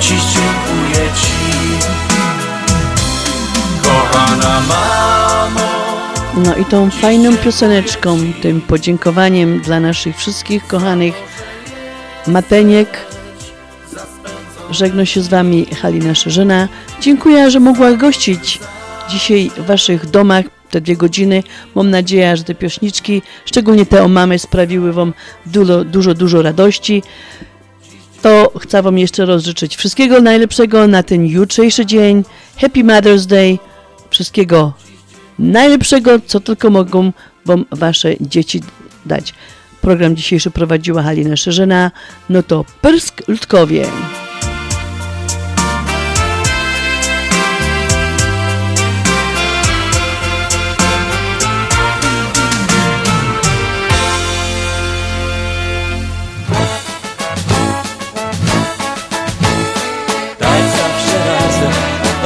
dziś dziękuję Ci. Kochana mamo, No i tą fajną pioseneczką, tym podziękowaniem dla naszych wszystkich kochanych mateniek żegna się z Wami Halina Szerzyna. Dziękuję, że mogła gościć dzisiaj w Waszych domach te dwie godziny. Mam nadzieję, że te piośniczki, szczególnie te o mamy, sprawiły Wam dużo, dużo, dużo radości. to chcę Wam jeszcze rozżyczyć wszystkiego najlepszego na ten jutrzejszy dzień. Happy Mother's Day. Wszystkiego najlepszego, co tylko mogą Wam Wasze dzieci dać. Program dzisiejszy prowadziła Halina Szerzyna. No to Pyrsk Ludkowie.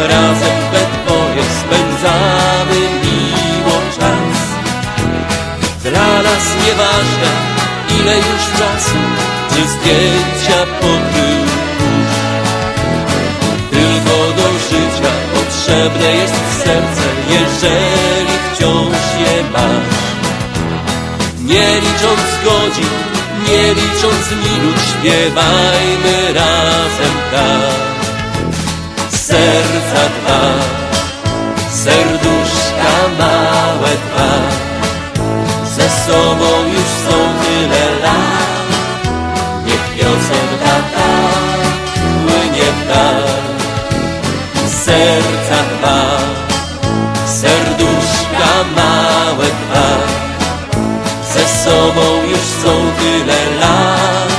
Razem we dwoje spędzamy miło czas. Dla nas nieważne, ile już czasu, czy zdjęcia pokrył. Tylko do życia potrzebne jest serce, jeżeli wciąż je masz. Nie licząc godzin, nie licząc minut, śpiewajmy razem tak. Serca dwa, serduszka małe dwa, ze sobą już są Serca dwa, serduszka małe dwa, ze sobą już są tyle lat,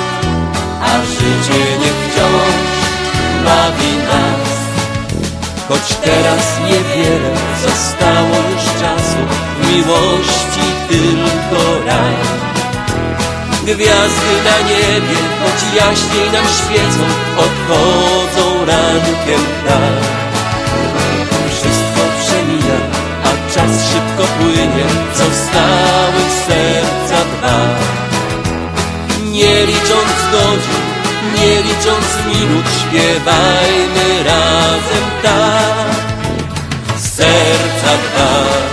a życie nie wciąż bawi nas. Choć teraz niewiele zostało już czasu, w miłości tylko raz. Gwiazdy na niebie, choć jaśniej nam świecą, odchodzą rankiem tak. Czas szybko płynie, zostały serca dwa. Nie licząc godzin, nie licząc minut, śpiewajmy razem tak. Serca dwa,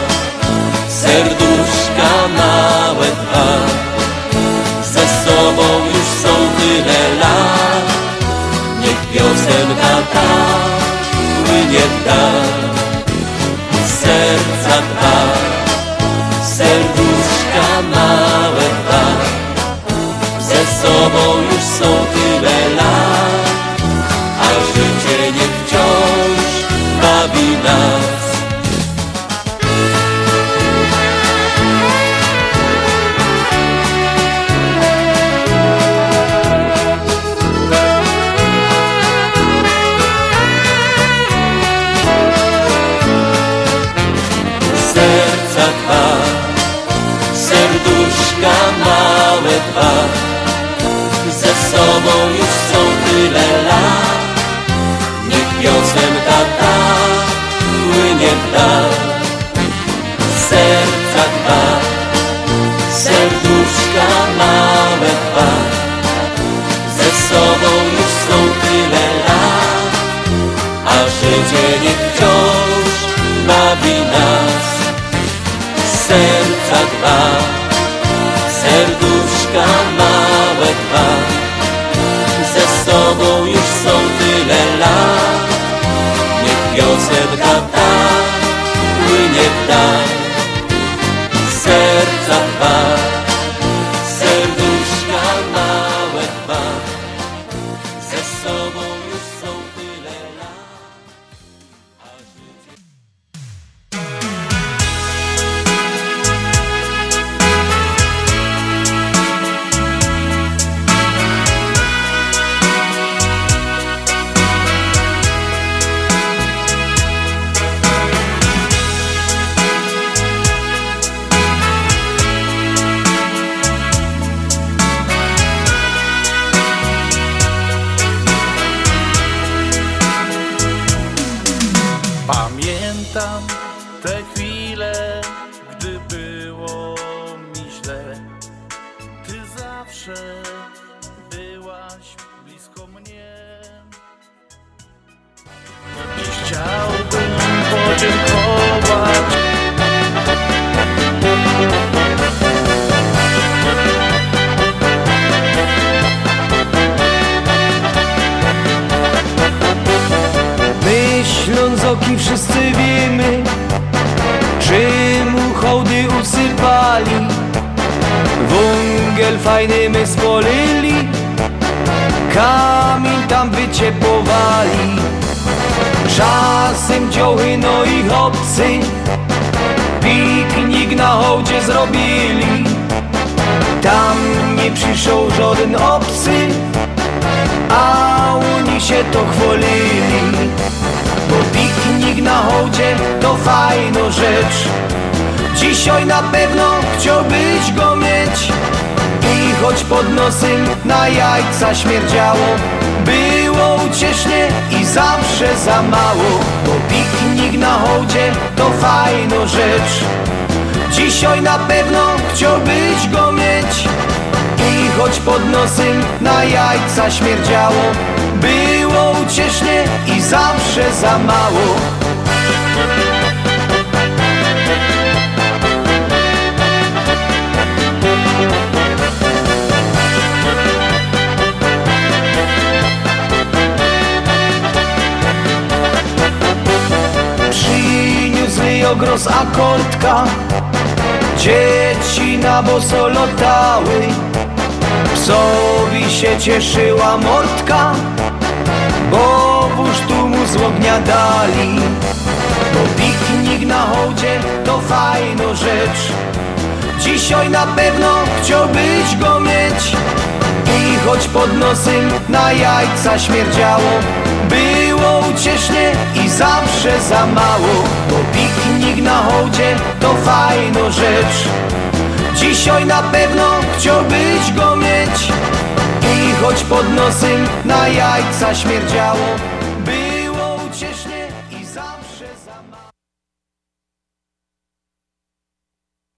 jajca śmierdziało